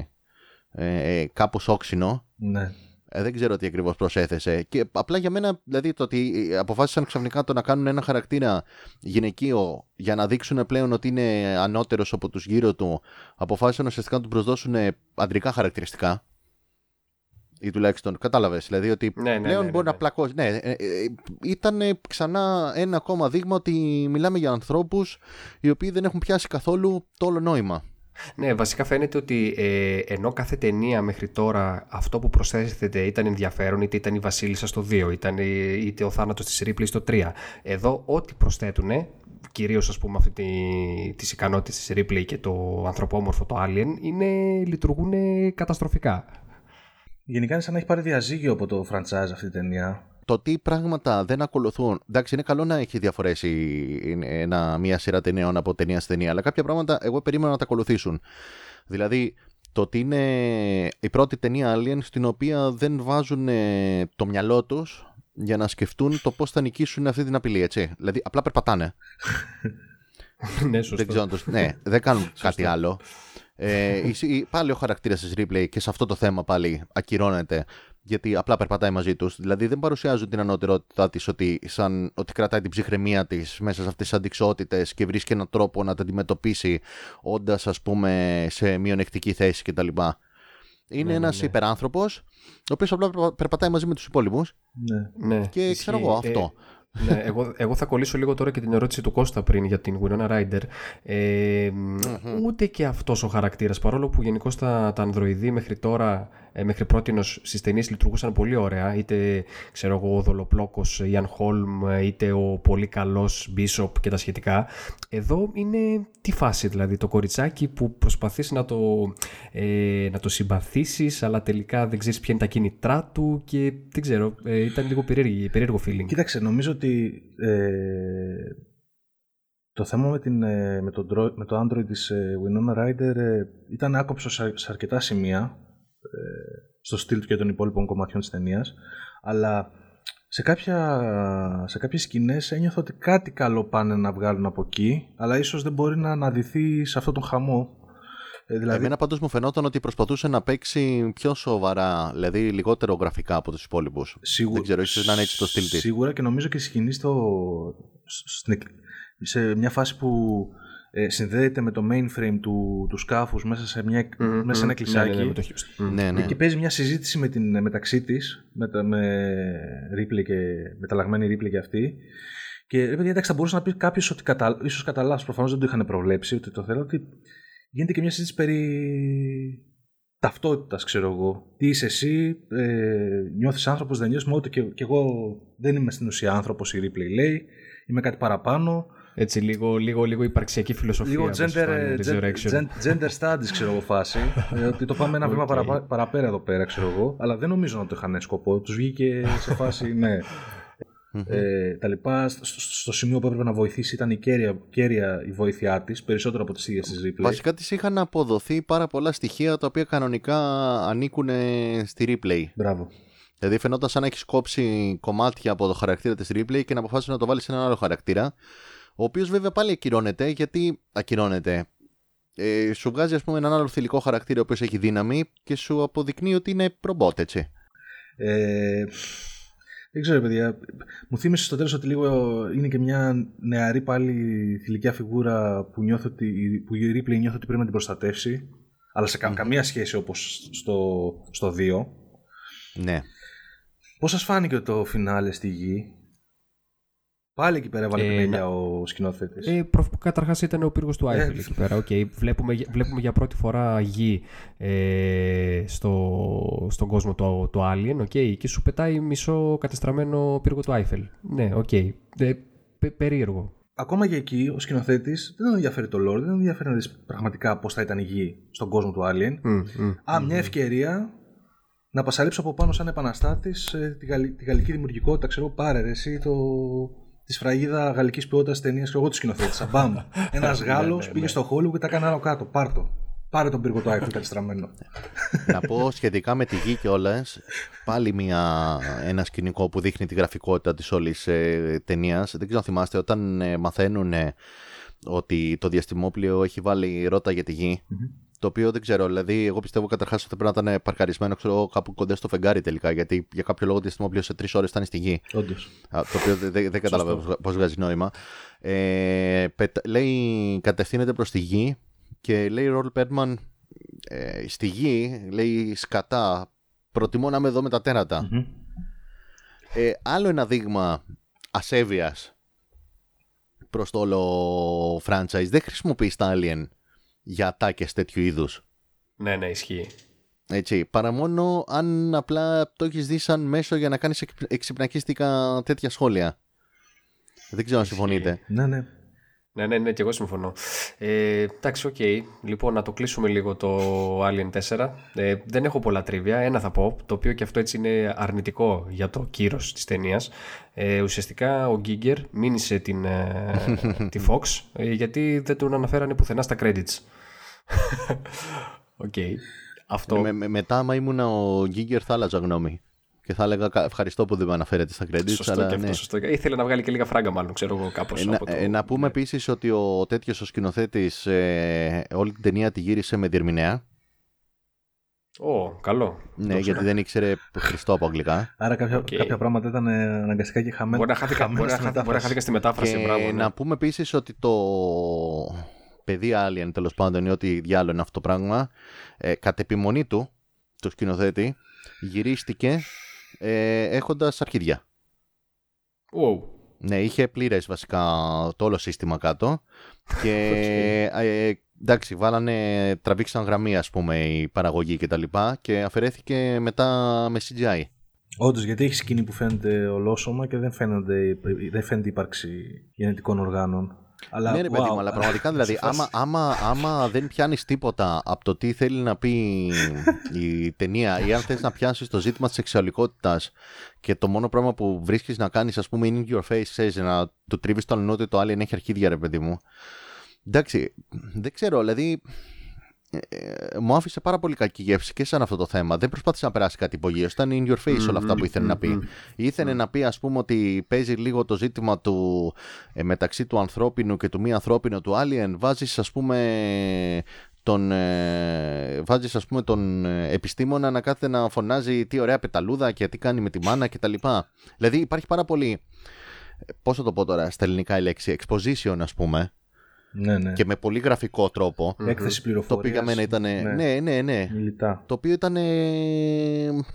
ε, ε κάπως όξινο. Ναι. Ε, δεν ξέρω τι ακριβώς προσέθεσε. Και απλά για μένα, δηλαδή το ότι αποφάσισαν ξαφνικά το να κάνουν ένα χαρακτήρα γυναικείο για να δείξουν πλέον ότι είναι ανώτερος από τους γύρω του, αποφάσισαν ουσιαστικά να του προσδώσουν αντρικά χαρακτηριστικά. Ή τουλάχιστον κατάλαβες. Δηλαδή ότι ναι, ναι, πλέον ναι, μπορεί να πλακώσει. Ναι, ε, ε, ήταν ξανά ένα ακόμα δείγμα ότι μιλάμε για ανθρώπους οι οποίοι δεν έχουν πιάσει καθόλου το όλο νόημα. Ναι, βασικά φαίνεται ότι ε, ενώ κάθε ταινία μέχρι τώρα αυτό που προσθέσετε ήταν ενδιαφέρον, είτε ήταν η Βασίλισσα στο 2, ήταν, είτε ο θάνατος της Ρίπλης στο 3. Εδώ ό,τι προσθέτουν, κυρίως ας πούμε αυτή τη, τις ικανότητες της Ripley και το ανθρωπόμορφο το Alien, είναι, λειτουργούν καταστροφικά. Γενικά είναι σαν να έχει πάρει διαζύγιο από το franchise αυτή η ταινία το τι πράγματα δεν ακολουθούν. Εντάξει, είναι καλό να έχει διαφορές μια σειρά ταινιών από ταινία σε ταινία, αλλά κάποια πράγματα εγώ περίμενα να τα ακολουθήσουν. Δηλαδή, το ότι είναι η πρώτη ταινία Alien στην οποία δεν βάζουν ε, το μυαλό τους για να σκεφτούν το πώς θα νικήσουν αυτή την απειλή, έτσι. Δηλαδή, απλά περπατάνε. ναι, σωστό. Δεν, ξέρω, ναι, δεν κάνουν κάτι άλλο. Ε, πάλι ο χαρακτήρας της Ripley και σε αυτό το θέμα πάλι ακυρώνεται γιατί απλά περπατάει μαζί τους. Δηλαδή δεν παρουσιάζουν την ανωτερότητά της ότι, σαν, ότι κρατάει την ψυχραιμία της μέσα σε αυτές τις αντικσότητες και βρίσκει έναν τρόπο να τα αντιμετωπίσει όντας, ας πούμε, σε μειονεκτική θέση κτλ. Είναι ναι, ένας ναι. υπεράνθρωπος, ο οποίος απλά περπατάει μαζί με τους υπόλοιπους. Ναι. ναι. Και ξέρω εγώ αυτό. Ε, ναι, εγώ, εγώ θα κολλήσω λίγο τώρα και την ερώτηση του Κώστα πριν για την Winona Ryder. Ε, ούτε και αυτός ο χαρακτήρας, παρόλο που γενικώς τα, τα ανδροειδή μέχρι τώρα, ε, μέχρι πρώτη στις ταινίες λειτουργούσαν πολύ ωραία, είτε ξέρω εγώ ο δολοπλόκος Ιαν Χόλμ, είτε ο πολύ καλός Μπίσοπ και τα σχετικά. Εδώ είναι τι φάση δηλαδή, το κοριτσάκι που προσπαθείς να το, ε, να το συμπαθήσεις, αλλά τελικά δεν ξέρεις ποια είναι τα κίνητρά του και δεν ξέρω, ε, ήταν λίγο περίεργο feeling. Κοίταξε, νομίζω ότι ε, το θέμα με, την, ε, με, το, με το Android της ε, Winona Ryder ε, ήταν άκοψο σε αρκετά σημεία στο στυλ του και των υπόλοιπων κομματιών της ταινίας, αλλά σε, κάποια, σε κάποιες σκηνές ένιωθω ότι κάτι καλό πάνε να βγάλουν από εκεί, αλλά ίσως δεν μπορεί να αναδυθεί σε αυτόν τον χαμό. δηλαδή... Εμένα πάντως μου φαινόταν ότι προσπαθούσε να παίξει πιο σοβαρά, δηλαδή λιγότερο γραφικά από τους υπόλοιπους. Σίγουρα, δεν ξέρω, ίσως να είναι έτσι το στυλ της. Σίγουρα και νομίζω και η σκηνή στο, σε μια φάση που ε, συνδέεται με το mainframe του, του σκάφους μέσα σε, μια, mm-hmm, μέσα σε ένα κλεισάκι ναι, ναι, ναι, ναι, και παίζει μια συζήτηση με την, μεταξύ της με, με Ripley και μεταλλαγμένη Ripley και αυτή. Και ρε παιδιά, εντάξει, θα μπορούσε να πει κάποιος ότι κατα... ίσως κατά λάθο προφανώς δεν το είχαν προβλέψει, ότι το θέλω, ότι γίνεται και μια συζήτηση περί ταυτότητας, ξέρω εγώ. Τι είσαι εσύ, ε, νιώθεις άνθρωπος, δεν νιώθεις, ότι και, και εγώ δεν είμαι στην ουσία άνθρωπος, η Ripley λέει, είμαι κάτι παραπάνω. Έτσι, λίγο, λίγο, λίγο υπαρξιακή φιλοσοφία. Λίγο gender, gender, gender studies, ξέρω εγώ, φάση. Ε, ότι το πάμε ένα βήμα παραπέρα εδώ πέρα, ξέρω εγώ. Αλλά δεν νομίζω να το είχαν σκοπό. Τους βγήκε σε φάση, ναι. ε, τα λοιπά. Στο, σημείο που έπρεπε να βοηθήσει ήταν η κέρια, κέρια η βοήθειά της, περισσότερο από τις ίδιες τη Ripley. Βασικά της είχαν αποδοθεί πάρα πολλά στοιχεία τα οποία κανονικά ανήκουν στη Replay. Μπράβο. Δηλαδή φαινόταν σαν να έχεις κόψει κομμάτια από το χαρακτήρα της Replay και να αποφάσισες να το βάλεις σε έναν άλλο χαρακτήρα. Ο οποίος βέβαια πάλι ακυρώνεται γιατί ακυρώνεται. Ε, σου βγάζει ας πούμε έναν άλλο θηλυκό χαρακτήρα ο οποίος έχει δύναμη και σου αποδεικνύει ότι είναι προμπότ έτσι. Ε, δεν ξέρω παιδιά, μου θύμισε στο τέλος ότι λίγο είναι και μια νεαρή πάλι θηλυκιά φιγούρα που, νιώθω ότι, που η Ripley νιώθω ότι πρέπει να την προστατεύσει αλλά σε καμία σχέση όπως στο, στο 2. Ναι. Πώς σας φάνηκε το φινάλε στη γη; Πάλι εκεί πέρα έβαλε ε, ο σκηνοθέτης. Ε, Καταρχάς ήταν ο πύργος του Άιφελ εκεί πέρα. Okay. Βλέπουμε, βλέπουμε για πρώτη φορά γη ε, στο, στον κόσμο το, το Alien okay. και σου πετάει μισό κατεστραμμένο πύργο του Άιφελ. Ναι, OK. Okay. Ε, περίεργο. Ακόμα και εκεί ο σκηνοθέτης δεν τον ενδιαφέρει το lore, δεν τον ενδιαφέρει να δεις πραγματικά πώς θα ήταν η γη στον κόσμο του Alien. Mm, mm, Α, μια ευκαιρία να πασαλείψω από πάνω σαν επαναστάτης ε, τη, τη, γαλλική δημιουργικότητα. Ξέρω, πάρε ρε, εσύ το, τη σφραγίδα γαλλικής ποιότητας ταινίας και εγώ τη σκηνοθέτησα. Μπαμ. Ένας ναι, Γάλλος ναι, πήγε ναι. στο Χόλου και τα έκανε άλλο κάτω. Πάρτο. Πάρε τον πύργο του Άιφελ κατεστραμμένο. Να πω σχετικά με τη γη κιόλας, πάλι μια, ένα σκηνικό που δείχνει τη γραφικότητα της όλης ε, ταινίας. Δεν ξέρω αν θυμάστε, όταν ε, μαθαίνουν ότι το διαστημόπλαιο έχει βάλει ρότα για τη γη. Το οποίο δεν ξέρω. Δηλαδή, εγώ πιστεύω καταρχάς ότι πρέπει να ήταν παρκαρισμένο ξέρω, κάπου κοντά στο φεγγάρι τελικά. Γιατί για κάποιο λόγο το διαστημόπλαιο σε τρεις ώρες ήταν στη γη. Όντως. Το οποίο δεν, δεν καταλαβαίνω πώς βγάζει νόημα. Ε, λέει, κατευθύνεται προς τη γη και λέει Ρολ Πέρμαν ε, στη γη, λέει σκατά. Προτιμώ να είμαι εδώ με τα τερατα Ε, άλλο ένα δείγμα ασέβειας προς το όλο franchise. Δεν χρησιμοποιείς τα Alien για ατάκε τέτοιου είδους. Ναι, ναι, ισχύει. Έτσι, παρά μόνο αν απλά το έχεις δει σαν μέσο για να κάνεις εξυπνακίστικα τέτοια σχόλια. Δεν ξέρω αν συμφωνείτε. Ναι, ναι. Ναι, ναι, ναι, και εγώ συμφωνώ. Ε, εντάξει, OK. Okay. Λοιπόν, να το κλείσουμε λίγο το Alien 4. Ε, δεν έχω πολλά trivia. Ένα θα πω, το οποίο και αυτό έτσι είναι αρνητικό για το κύρος της ταινίας. Ε, ουσιαστικά ο Γκίγκερ μήνυσε την, ε, τη Fox ε, γιατί δεν τον αναφέρανε πουθενά στα credits. OK. Okay. Αυτό... Με, με, μετά, άμα ήμουν ο Γκίγκερ, θα άλλαζα γνώμη. Και θα έλεγα ευχαριστώ που δεν με αναφέρετε στα credits. Σωστό αλλά, και αυτό, ναι. σωστό. Ήθελε να βγάλει και λίγα φράγκα, μάλλον, ξέρω εγώ κάπως. Ε, το... ε, να πούμε ναι. επίσης ότι ο τέτοιος ο σκηνοθέτης ε, όλη την ταινία τη γύρισε με διερμηνέα. Ω, καλό. Ναι, γιατί δεν ήξερε Χριστό από αγγλικά. Άρα κάποια, okay. κάποια πράγματα ήταν αναγκαστικά και χαμένα. Μπορεί να χάθηκα, μπορεί να χάθηκα στη μετάφραση. Και μπράβο, ναι. Να πούμε επίσης ότι το παιδί Alien τέλος πάντων ή ό,τι διάλογο είναι αυτό το πράγμα, ε, κατ' επιμονή του, του σκηνοθέτη, γυρίστηκε ε, έχοντας αρχίδια. Wow. Ναι, είχε πλήρες βασικά το όλο σύστημα κάτω και ε, εντάξει, βάλανε, τραβήξαν γραμμή ας πούμε η παραγωγή και τα λοιπά και, τραβήξαν γραμμή ας πούμε η παραγωγή και τα λοιπά και αφαιρέθηκε μετά με CGI. Όντως, γιατί έχει σκηνή που φαίνεται ολόσωμα και δεν, φαίνονται, δεν φαίνεται ύπαρξη γενετικών οργάνων. Αλλά, ναι, ρε παιδί wow. μου, αλλά πραγματικά δηλαδή, Σε φάση- άμα, άμα, άμα δεν πιάνεις τίποτα από το τι θέλει να πει η ταινία ή αν θες να πιάσεις το ζήτημα της σεξουαλικότητας και το μόνο πράγμα που βρίσκεις να κάνεις ας πούμε είναι in your face, ξέρεις, να του τρίβεις το αλνό ότι το άλλο έχει αρχίδια ρε παιδί μου. Εντάξει, δεν ξέρω, δηλαδή ε, ε, μου άφησε πάρα πολύ κακή γεύση και σαν αυτό το θέμα. Δεν προσπάθησε να περάσει κάτι υπογείω. Ήταν in your face όλα αυτά που ήθελε να πει. Ήθελε να πει, ας πούμε, ότι παίζει λίγο το ζήτημα του ε, μεταξύ του ανθρώπινου και του μη ανθρώπινου του Alien. Βάζεις, ας πούμε, τον, ε, βάζεις ας πούμε τον ε, επιστήμονα να κάθεται να φωνάζει τι ωραία πεταλούδα και τι κάνει με τη μάνα κτλ. Δηλαδή υπάρχει πάρα πολύ, ε, πώς θα το πω τώρα στα ελληνικά η λέξη, exposition ας πούμε Ναι, ναι. και με πολύ γραφικό τρόπο. Έκθεση Το πληροφορίας. οποίο για μένα ήταν. Ναι, ναι, ναι. Μιλητά. Το οποίο ήταν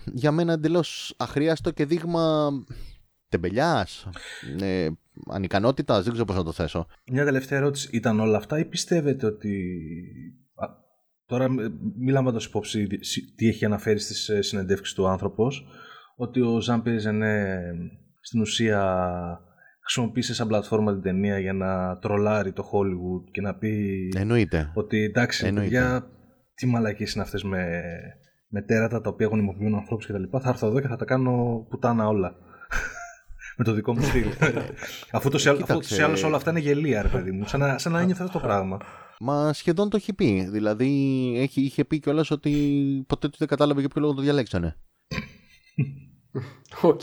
για μένα εντελώς αχρίαστο και δείγμα τεμπελιάς, ε, ανικανότητας, δεν ξέρω πώς να το θέσω. Μια τελευταία ερώτηση. Ήταν όλα αυτά ή πιστεύετε ότι. Α, τώρα ε, μη λαμβάνοντα υπόψη τι έχει αναφέρει στις συνεντεύξεις του άνθρωπος, ότι ο Ζαν Πιεζενέ στην ουσία χρησιμοποίησε σαν πλατφόρμα την ταινία για να τρολάρει το Hollywood και να πει Εννοείται. ότι εντάξει, Εννοείται. παιδιά, τι μαλακίες είναι αυτές με, με τέρατα τα οποία γονιμοποιούν ανθρώπους κτλ. Θα έρθω εδώ και θα τα κάνω πουτάνα όλα. με το δικό μου στυλ. αφού το Κοίταξε. ή άλλως όλα αυτά είναι γελία, ρε παιδί μου. Σαν να, σαν να ένιωθε αυτό το πράγμα. Μα σχεδόν το έχει πει. Δηλαδή έχει, είχε πει κιόλας ότι ποτέ τους δεν κατάλαβε για ποιο λόγο το διαλέξανε. Οκ.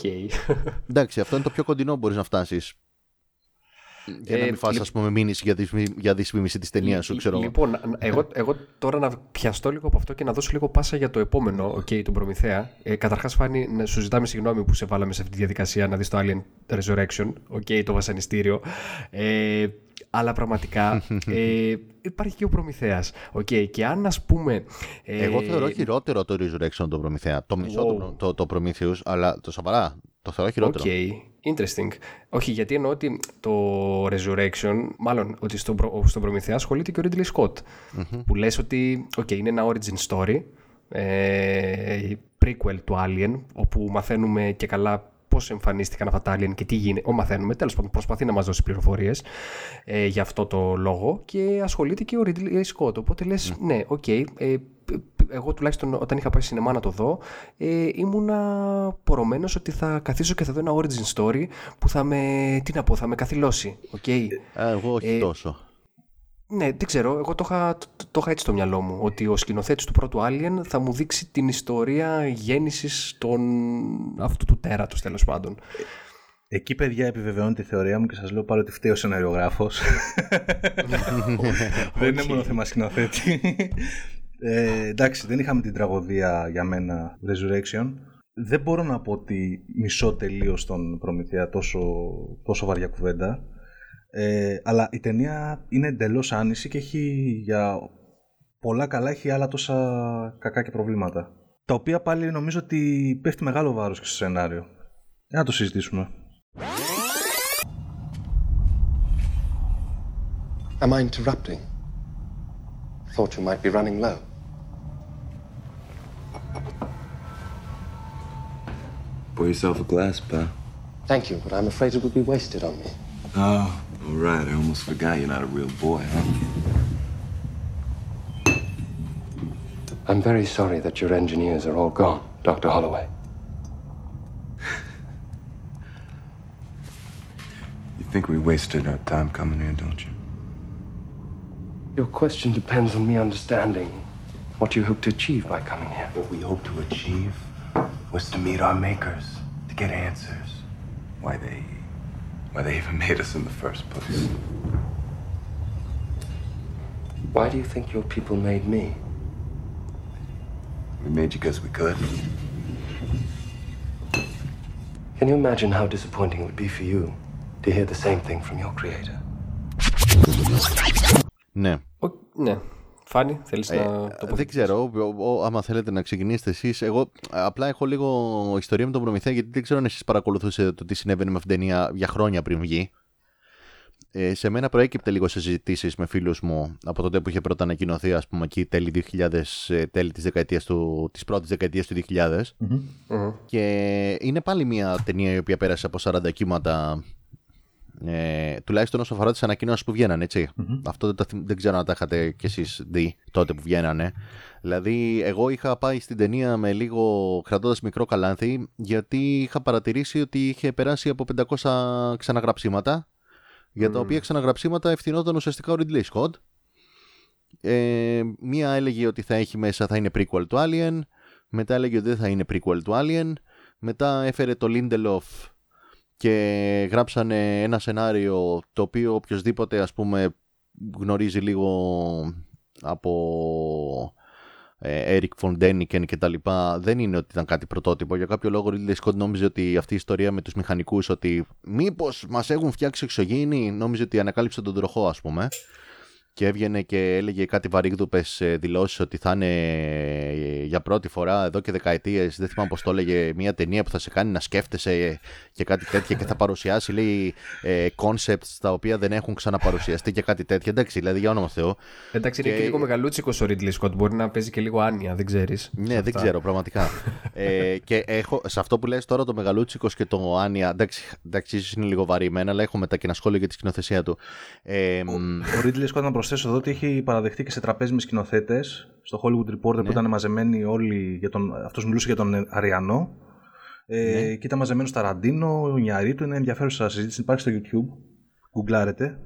Εντάξει, αυτό είναι το πιο κοντινό που μπορείς να φτάσεις. Για να Ε, μην φας, λι- ας πούμε, μήνυση για, δυσμη- για δυσφήμιση της ταινίας σου, Λι- ξέρω. εγώ. Λοιπόν, εγώ, εγώ τώρα να πιαστώ λίγο από αυτό και να δώσω λίγο πάσα για το επόμενο, okay, τον Προμηθέα. Ε, Καταρχάς, Φάνη, να σου ζητάμε συγγνώμη που σε βάλαμε σε αυτή τη διαδικασία να δεις το Alien Resurrection, okay, το βασανιστήριο. Ε, αλλά πραγματικά ε, υπάρχει και ο Προμηθέας. Okay, και αν ας πούμε. Ε, Εγώ θεωρώ χειρότερο το Resurrection το Προμηθέα. Το μισό το, Wow. το, το Prometheus, αλλά το σοβαρά. Το θεωρώ χειρότερο. OK, interesting. Όχι, γιατί εννοώ ότι το Resurrection, μάλλον ότι στον, προ, στον Προμηθέα ασχολείται και ο Ridley Scott. Που λες ότι, οκ, είναι ένα origin story, ε, prequel του Alien, όπου μαθαίνουμε και καλά πώς εμφανίστηκαν αυτά τα Alien και τι γίνεται. Ο μαθαίνουμε, τέλος πάντων, προσπαθεί να μας δώσει πληροφορίες ε, για αυτό το λόγο και ασχολείται και ο Ridley Scott. Οπότε λες, ναι, οκ, ε, εγώ τουλάχιστον όταν είχα πάει σινεμά να το δω, ε, ήμουνα πορωμένος ότι θα καθίσω και θα δω ένα origin story που θα με, τι να πω, θα με καθυλώσει. Okay. Α, εγώ όχι Ε, τόσο. Ναι, δεν ξέρω. Εγώ το είχα, το, το είχα έτσι στο μυαλό μου. Ότι ο σκηνοθέτης του πρώτου Alien θα μου δείξει την ιστορία γέννησης των, αυτού του τέρατος τέλος πάντων. Εκεί, παιδιά, επιβεβαιώνει τη θεωρία μου και σας λέω πάλι ότι φταίει ο σεναριογράφος. δεν είναι μόνο θέμα σκηνοθέτη. ε, εντάξει, δεν είχαμε την τραγωδία για μένα Resurrection. Δεν μπορώ να πω ότι μισώ τελείως τον Προμηθέα τόσο, τόσο βαριά κουβέντα. Ε, αλλά η ταινία είναι εντελώς άνηση και έχει για πολλά καλά, έχει άλλα τόσα κακά και προβλήματα. Τα οποία πάλι νομίζω ότι πέφτει μεγάλο βάρος και στο σενάριο. Για να το συζητήσουμε. Am I interrupting? Thought you might be running low. Pour yourself a glass, pal. Thank you, but I'm afraid it would be wasted on me. Oh, all right. I almost forgot you're not a real boy, huh? I'm very sorry that your engineers are all gone, Dr. Holloway. You think we wasted our time coming here, don't you? Your question depends on me understanding what you hope to achieve by coming here. What we hope to achieve was to meet our makers, to get answers. Why they, why they even made us in the first place. Why do you think your people made me? We made you because we could. Can you imagine how disappointing it would be for you to hear the same thing from your creator? No. Well, no. Φάνη, θέλεις Ε, να το δεν πω. ξέρω, ο- ο- άμα θέλετε να ξεκινήσετε εσείς. Εγώ απλά έχω λίγο ιστορία με τον Προμηθέα γιατί δεν ξέρω αν εσείς παρακολουθούσατε το τι συνέβαινε με αυτήν την ταινία για χρόνια πριν βγει. Ε, σε μένα προέκυπτε λίγο σε συζητήσεις με φίλους μου από τότε που είχε πρώτα ανακοινωθεί, ας πούμε, εκεί τέλη, 2000, ε, τέλη της, δεκαετίας του, της πρώτης δεκαετίας του 2000. Και είναι πάλι μια ταινία η οποία πέρασε από 40 κύματα ε, τουλάχιστον όσο αφορά τις ανακοινώσεις που βγαίνανε, Αυτό δεν, δεν ξέρω αν τα είχατε κι εσείς δει τότε που βγαίνανε. Δηλαδή, εγώ είχα πάει στην ταινία με λίγο κρατώντας μικρό καλάνθι, γιατί είχα παρατηρήσει ότι είχε περάσει από 500 ξαναγραψίματα για τα οποία ξαναγραψίματα ευθυνόταν ουσιαστικά ο Ridley Scott. Ε, μία έλεγε ότι θα έχει μέσα, θα είναι prequel του Alien, μετά έλεγε ότι δεν θα είναι prequel του Alien, μετά έφερε το Lindelof και γράψανε ένα σενάριο το οποίο οποιοδήποτε ας πούμε γνωρίζει λίγο από ε, Eric von Däniken και τα λοιπά δεν είναι ότι ήταν κάτι πρωτότυπο. Για κάποιο λόγο ο Ridley Scott νόμιζε ότι αυτή η ιστορία με τους μηχανικούς ότι μήπως μας έχουν φτιάξει εξωγήινοι νόμιζε ότι ανακάλυψε τον τροχό ας πούμε και έβγαινε και έλεγε κάτι βαρύγδουπες δηλώσεις ότι θα είναι ε, για πρώτη φορά εδώ και δεκαετίες, δεν θυμάμαι πώς το έλεγε, μια ταινία που θα σε κάνει να σκέφτεσαι και κάτι τέτοια και θα παρουσιάσει λέει ε, concepts τα οποία δεν έχουν ξαναπαρουσιαστεί και κάτι τέτοιο. Εντάξει, δηλαδή για όνομα Θεό. Εντάξει, είναι και, και λίγο μεγαλούτσικο ο Ridley Scott, μπορεί να παίζει και λίγο άνοια, δεν ξέρεις. Ναι, δεν ξέρω πραγματικά. ε, και έχω, σε αυτό που λες τώρα το μεγαλούτσικος και το άνοια, εντάξει, εντάξει ίσως είναι λίγο βαρύμενα, αλλά έχω μετά και ένα σχόλιο για τη σκηνοθεσία του. Ε, ο, ο Ridley Scott προσθέσω εδώ ότι έχει παραδεχτεί και σε τραπέζι με σκηνοθέτες στο Hollywood Reporter ναι. που ήταν μαζεμένοι όλοι. Για τον, αυτός μιλούσε για τον Αριανό. Ε, ναι. Και ήταν μαζεμένος στα Ραντίνο, ο Νιαρίτου. Είναι ενδιαφέρουσα συζήτηση. Υπάρχει στο YouTube. Γκουγκλάρετε.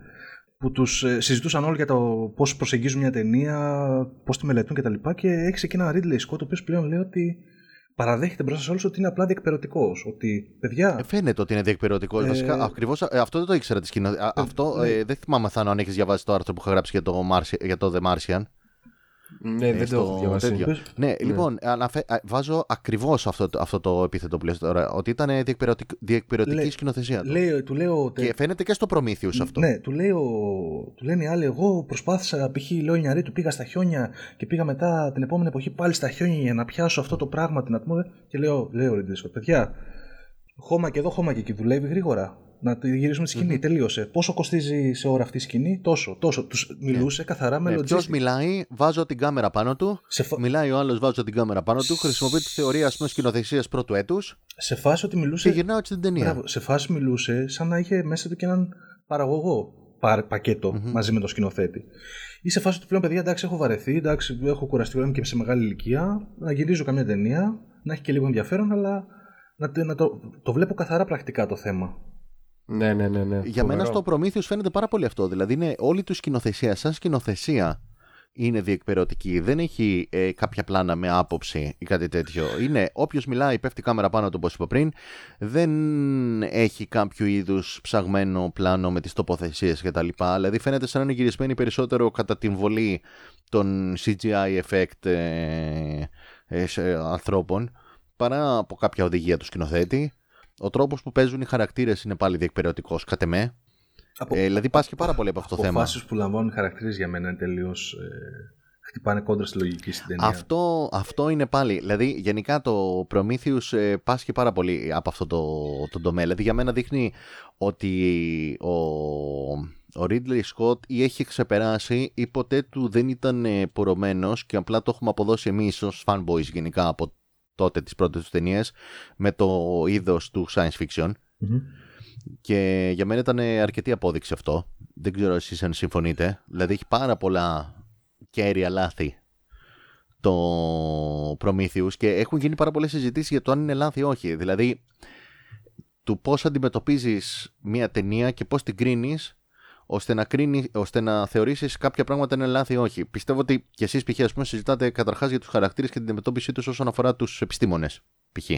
Που τους ε, συζητούσαν όλοι για το πώς προσεγγίζουν μια ταινία, πώς τη μελετούν κτλ. Και, και έχει εκεί ένα Ridley Scott, ο οποίος πλέον λέει ότι παραδέχεται μπροστά σε όλους ότι είναι απλά διεκπαιρεωτικός. Ότι παιδιά. Ε, φαίνεται ότι είναι διεκπαιρεωτικός. Ε... Βασικά, ακριβώς ε, αυτό δεν το ήξερα της σκηνή. Ε, αυτό ναι. ε, δεν θυμάμαι θα αν έχεις διαβάσει το άρθρο που είχα γράψει για το, για το The Martian. Ναι, δεν το έχω διαβάσει. Ναι, ναι, λοιπόν, αναφε... βάζω ακριβώς αυτό, αυτό το επίθετο που λες τώρα. Ότι ήταν διεκπαιρεωτική, διεκπαιρεωτική σκηνοθεσία του. Λέει, του λέω, και φαίνεται και στο προμήθειους αυτό. Ναι, του, λέω, του λένε οι άλλοι, εγώ προσπάθησα, π.χ. λέω νιαρή του, πήγα στα χιόνια και πήγα μετά την επόμενη εποχή πάλι στα χιόνια για να πιάσω αυτό το πράγμα, την ατμόσφαιρα. Και λέω, λέω, Ριντρίσκο, παιδιά, χώμα και εδώ, χώμα και εκεί δουλεύει γρήγορα να γυρίσουμε τη σκηνή. Mm-hmm. Τελείωσε. Πόσο κοστίζει σε ώρα αυτή η σκηνή, τόσο. τόσο. Τους μιλούσε καθαρά με ναι, Ποιος μιλάει, βάζω την κάμερα πάνω του. Φα... Μιλάει ο άλλος, βάζω την κάμερα πάνω του. Χρησιμοποιεί τη θεωρία σκηνοθεσίας πρώτου έτους. Σε φάση ότι μιλούσε. Και γυρνάω έτσι την ταινία. Μπράβο, σε φάση μιλούσε σαν να είχε μέσα του και έναν παραγωγό πακέτο mm-hmm. μαζί με τον σκηνοθέτη. Ή σε φάση του πλέον παιδιά, εντάξει, έχω βαρεθεί, εντάξει, έχω κουραστεί, είμαι και σε μεγάλη ηλικία. Να γυρίζω καμιά ταινία, να έχει και λίγο ενδιαφέρον, αλλά να, να το, το βλέπω καθαρά πρακτικά το θέμα. Ναι, ναι, ναι. ναι. Για μένα στο Προμήθειος φαίνεται πάρα πολύ αυτό. Δηλαδή είναι όλη τους σκηνοθεσία, σαν σκηνοθεσία είναι διεκπαιρεωτική. Δεν έχει ε, κάποια πλάνα με άποψη ή κάτι τέτοιο. Είναι όποιος μιλάει, πέφτει κάμερα πάνω του, όπω είπα πριν. Δεν έχει κάποιο είδους ψαγμένο πλάνο με τις τοποθεσίες κτλ. Δηλαδή φαίνεται σαν να είναι γυρισμένη περισσότερο κατά την βολή των CGI effect ε, ε, ανθρώπων παρά από κάποια οδηγία του σκηνοθέτη. Ο τρόπος που παίζουν οι χαρακτήρες είναι πάλι διεκπαιρεωτικός, κατ' εμέ. Από... Ε, δηλαδή πάσχει πάρα πολύ από αυτό το θέμα. Οι αποφάσεις που λαμβάνουν οι χαρακτήρες για μένα είναι τελείως. Ε, χτυπάνε κόντρα στη λογική στην ταινία. Αυτό, αυτό είναι πάλι. Δηλαδή, γενικά το Prometheus ε, πάσχει πάρα πολύ από αυτό το, το τομέα. Δηλαδή, για μένα δείχνει ότι ο, ο Ridley Scott ή έχει ξεπεράσει ή ποτέ του δεν ήταν ε, πορωμένος και απλά το έχουμε αποδώσει εμείς ως fanboys γενικά από τότε τις πρώτες τους ταινίες με το είδος του science fiction. Και για μένα ήταν αρκετή απόδειξη αυτό. Δεν ξέρω εσείς αν συμφωνείτε. Δηλαδή έχει πάρα πολλά κέρια λάθη το Prometheus και έχουν γίνει πάρα πολλές συζητήσεις για το αν είναι λάθη ή όχι. Δηλαδή του πώς αντιμετωπίζεις μια ταινία και πώς την κρίνεις ώστε να, κρίνει, ώστε να θεωρήσεις κάποια πράγματα είναι λάθη ή όχι. Πιστεύω ότι και εσείς π.χ. Ας πούμε, συζητάτε καταρχάς για τους χαρακτήρες και την αντιμετώπιση τους όσον αφορά τους επιστήμονες π.χ.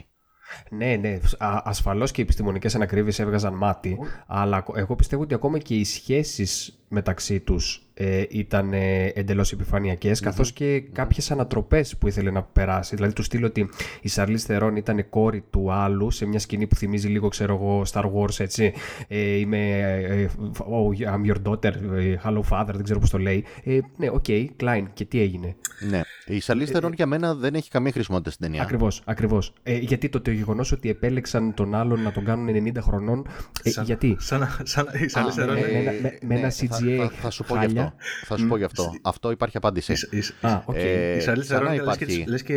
Ναι, ναι. Ασφαλώς και οι επιστημονικές ανακρίβειες έβγαζαν μάτι. Αλλά εγώ πιστεύω ότι ακόμα και οι σχέσεις μεταξύ τους ε, ήταν ε, εντελώς επιφανειακές, καθώς και κάποιες ανατροπές που ήθελε να περάσει. Δηλαδή του στυλ ότι η Charlize Theron ήταν κόρη του άλλου σε μια σκηνή που θυμίζει λίγο, ξέρω εγώ, Star Wars, έτσι. Ε, είμαι ε, oh, I'm your daughter, ε, hello father, δεν ξέρω πώς το λέει. Ε, ναι, OK, okay, κλάιν. Και τι έγινε; Ναι. Η Charlize Theron για μένα δεν έχει καμία χρησιμότητα στην ταινία. Ακριβώς, ακριβώς. Ε, γιατί το, το γεγονός ότι επέλεξαν τον άλλον να τον κάνουν 90 χρονών, ε, Σαν- γιατί; Σαν, σαν, η Charlize με- Theron με- είναι- με- με- με ένα Ναι, θα- CGI Θα, θα σου πω γι' χάλια. αυτό. Θα σου πω γι' αυτό. Αυτό υπάρχει απάντηση. η- η- Α, οκ. Ε, Η Charlize ξανά Theron είναι, λες και, υπάρχει. λες και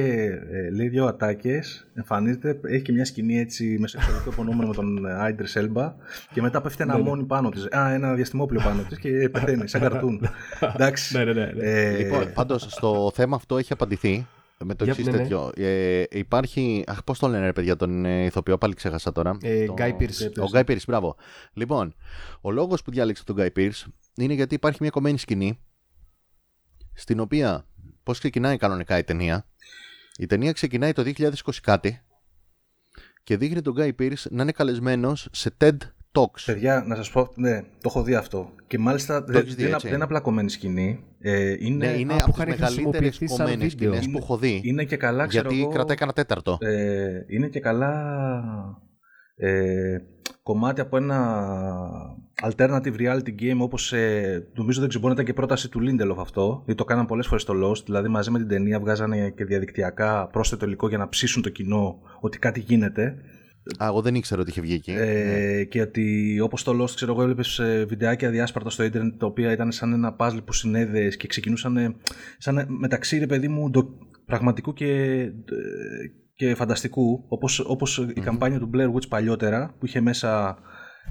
ε, λέει δύο ατάκες, εμφανίζεται, έχει και μια σκηνή έτσι με σεξουαλικό υπονοούμενο με τον Ίντρις Έλμπα και μετά πέφτει ένα μόνι πάνω της, α, ένα διαστημόπλοιο πάνω της και πεθαίνει σαν καρτούν. Εντάξει. Ναι, ναι, ναι, ναι. Ε, Λοιπόν, πάντως στο θέμα αυτό έχει απαντηθεί με το Για- εξής ναι, ναι. τέτοιο. Ε, υπάρχει. Αχ, πώς το λένε, ρε παιδιά, τον ε, ηθοποιό, πάλι ξέχασα τώρα. Ε, Το- Guy Pearce. Ο Guy Pearce, μπράβο. Λοιπόν, ο λόγος που διάλεξε τον Guy Pearce είναι γιατί υπάρχει μια κομμένη σκηνή στην οποία. Πώς ξεκινάει κανονικά η ταινία. Η ταινία ξεκινάει το 2020 κάτι και δείχνει τον Guy Pearce να είναι καλεσμένος σε TED Talks. Παιδιά, να σας πω, ναι, το έχω δει αυτό. Και μάλιστα δεν, έχεις δει, δεν, έτσι. δεν είναι απλά κομμένη σκηνή. Ε, είναι, Ναι, είναι Α, που από τις είχαν μεγαλύτερες χρησιμοποιηθεί σαν κομμένες βίντεο. σκηνές που έχω δει. είναι και καλά, ξέρω Γιατί εγώ, κρατάει κανένα τέταρτο. ε, είναι και καλά ε, κομμάτι από ένα alternative reality game όπως ε, νομίζω δεν ξέρω μπορεί να ήταν και πρόταση του Lindelof αυτό γιατί το κάναν πολλές φορές στο Lost δηλαδή μαζί με την ταινία βγάζανε και διαδικτυακά πρόσθετο υλικό για να ψήσουν το κοινό ότι κάτι γίνεται Α, εγώ δεν ήξερα ότι είχε βγει εκεί. ε, και ότι όπως το Lost ξέρω εγώ έβλεπες ε, βιντεάκια διάσπαρτα στο ίντερνετ τα οποία ήταν σαν ένα puzzle που συνέδεες και ξεκινούσαν ε, σαν μεταξύ ρε παιδί μου ντο- πραγματικού και, ε, και φανταστικού όπως, όπως η καμπάνια του Blair Witch παλιότερα που είχε μέσα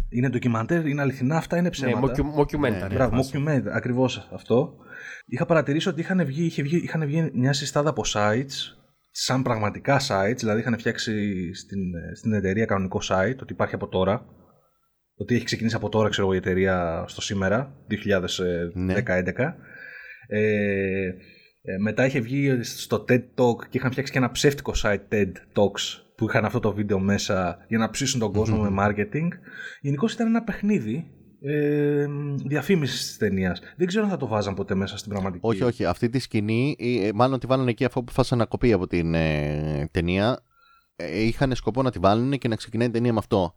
είναι ντοκιμαντέρ, είναι αληθινά αυτά, είναι Ναι, ψέματα. mocku- mockumentary. Ναι, Μπράβο, φάση. mockumentary, ακριβώς αυτό. Είχα παρατηρήσει ότι είχαν βγει, είχε βγει, είχαν βγει μια συστάδα από sites, σαν πραγματικά sites, δηλαδή είχαν φτιάξει στην, στην εταιρεία κανονικό site, ότι υπάρχει από τώρα. Ότι έχει ξεκινήσει από τώρα, ξέρω εγώ, η εταιρεία στο σήμερα, 2010-2011. Ναι. Ε, ε, μετά είχε βγει στο TED Talk και είχαν φτιάξει και ένα ψεύτικο site TED Talks που είχαν αυτό το βίντεο μέσα για να ψήσουν τον κόσμο με marketing. Γενικώς ήταν ένα παιχνίδι ε, διαφήμισης της ταινίας. Δεν ξέρω αν θα το βάζαν ποτέ μέσα στην πραγματική. Όχι, όχι. Αυτή τη σκηνή, ε, μάλλον τη βάλανε εκεί αφού αποφάσισαν να κοπεί από την ε, ταινία. Ε, είχαν σκοπό να τη βάλουν και να ξεκινάει η ταινία με αυτό.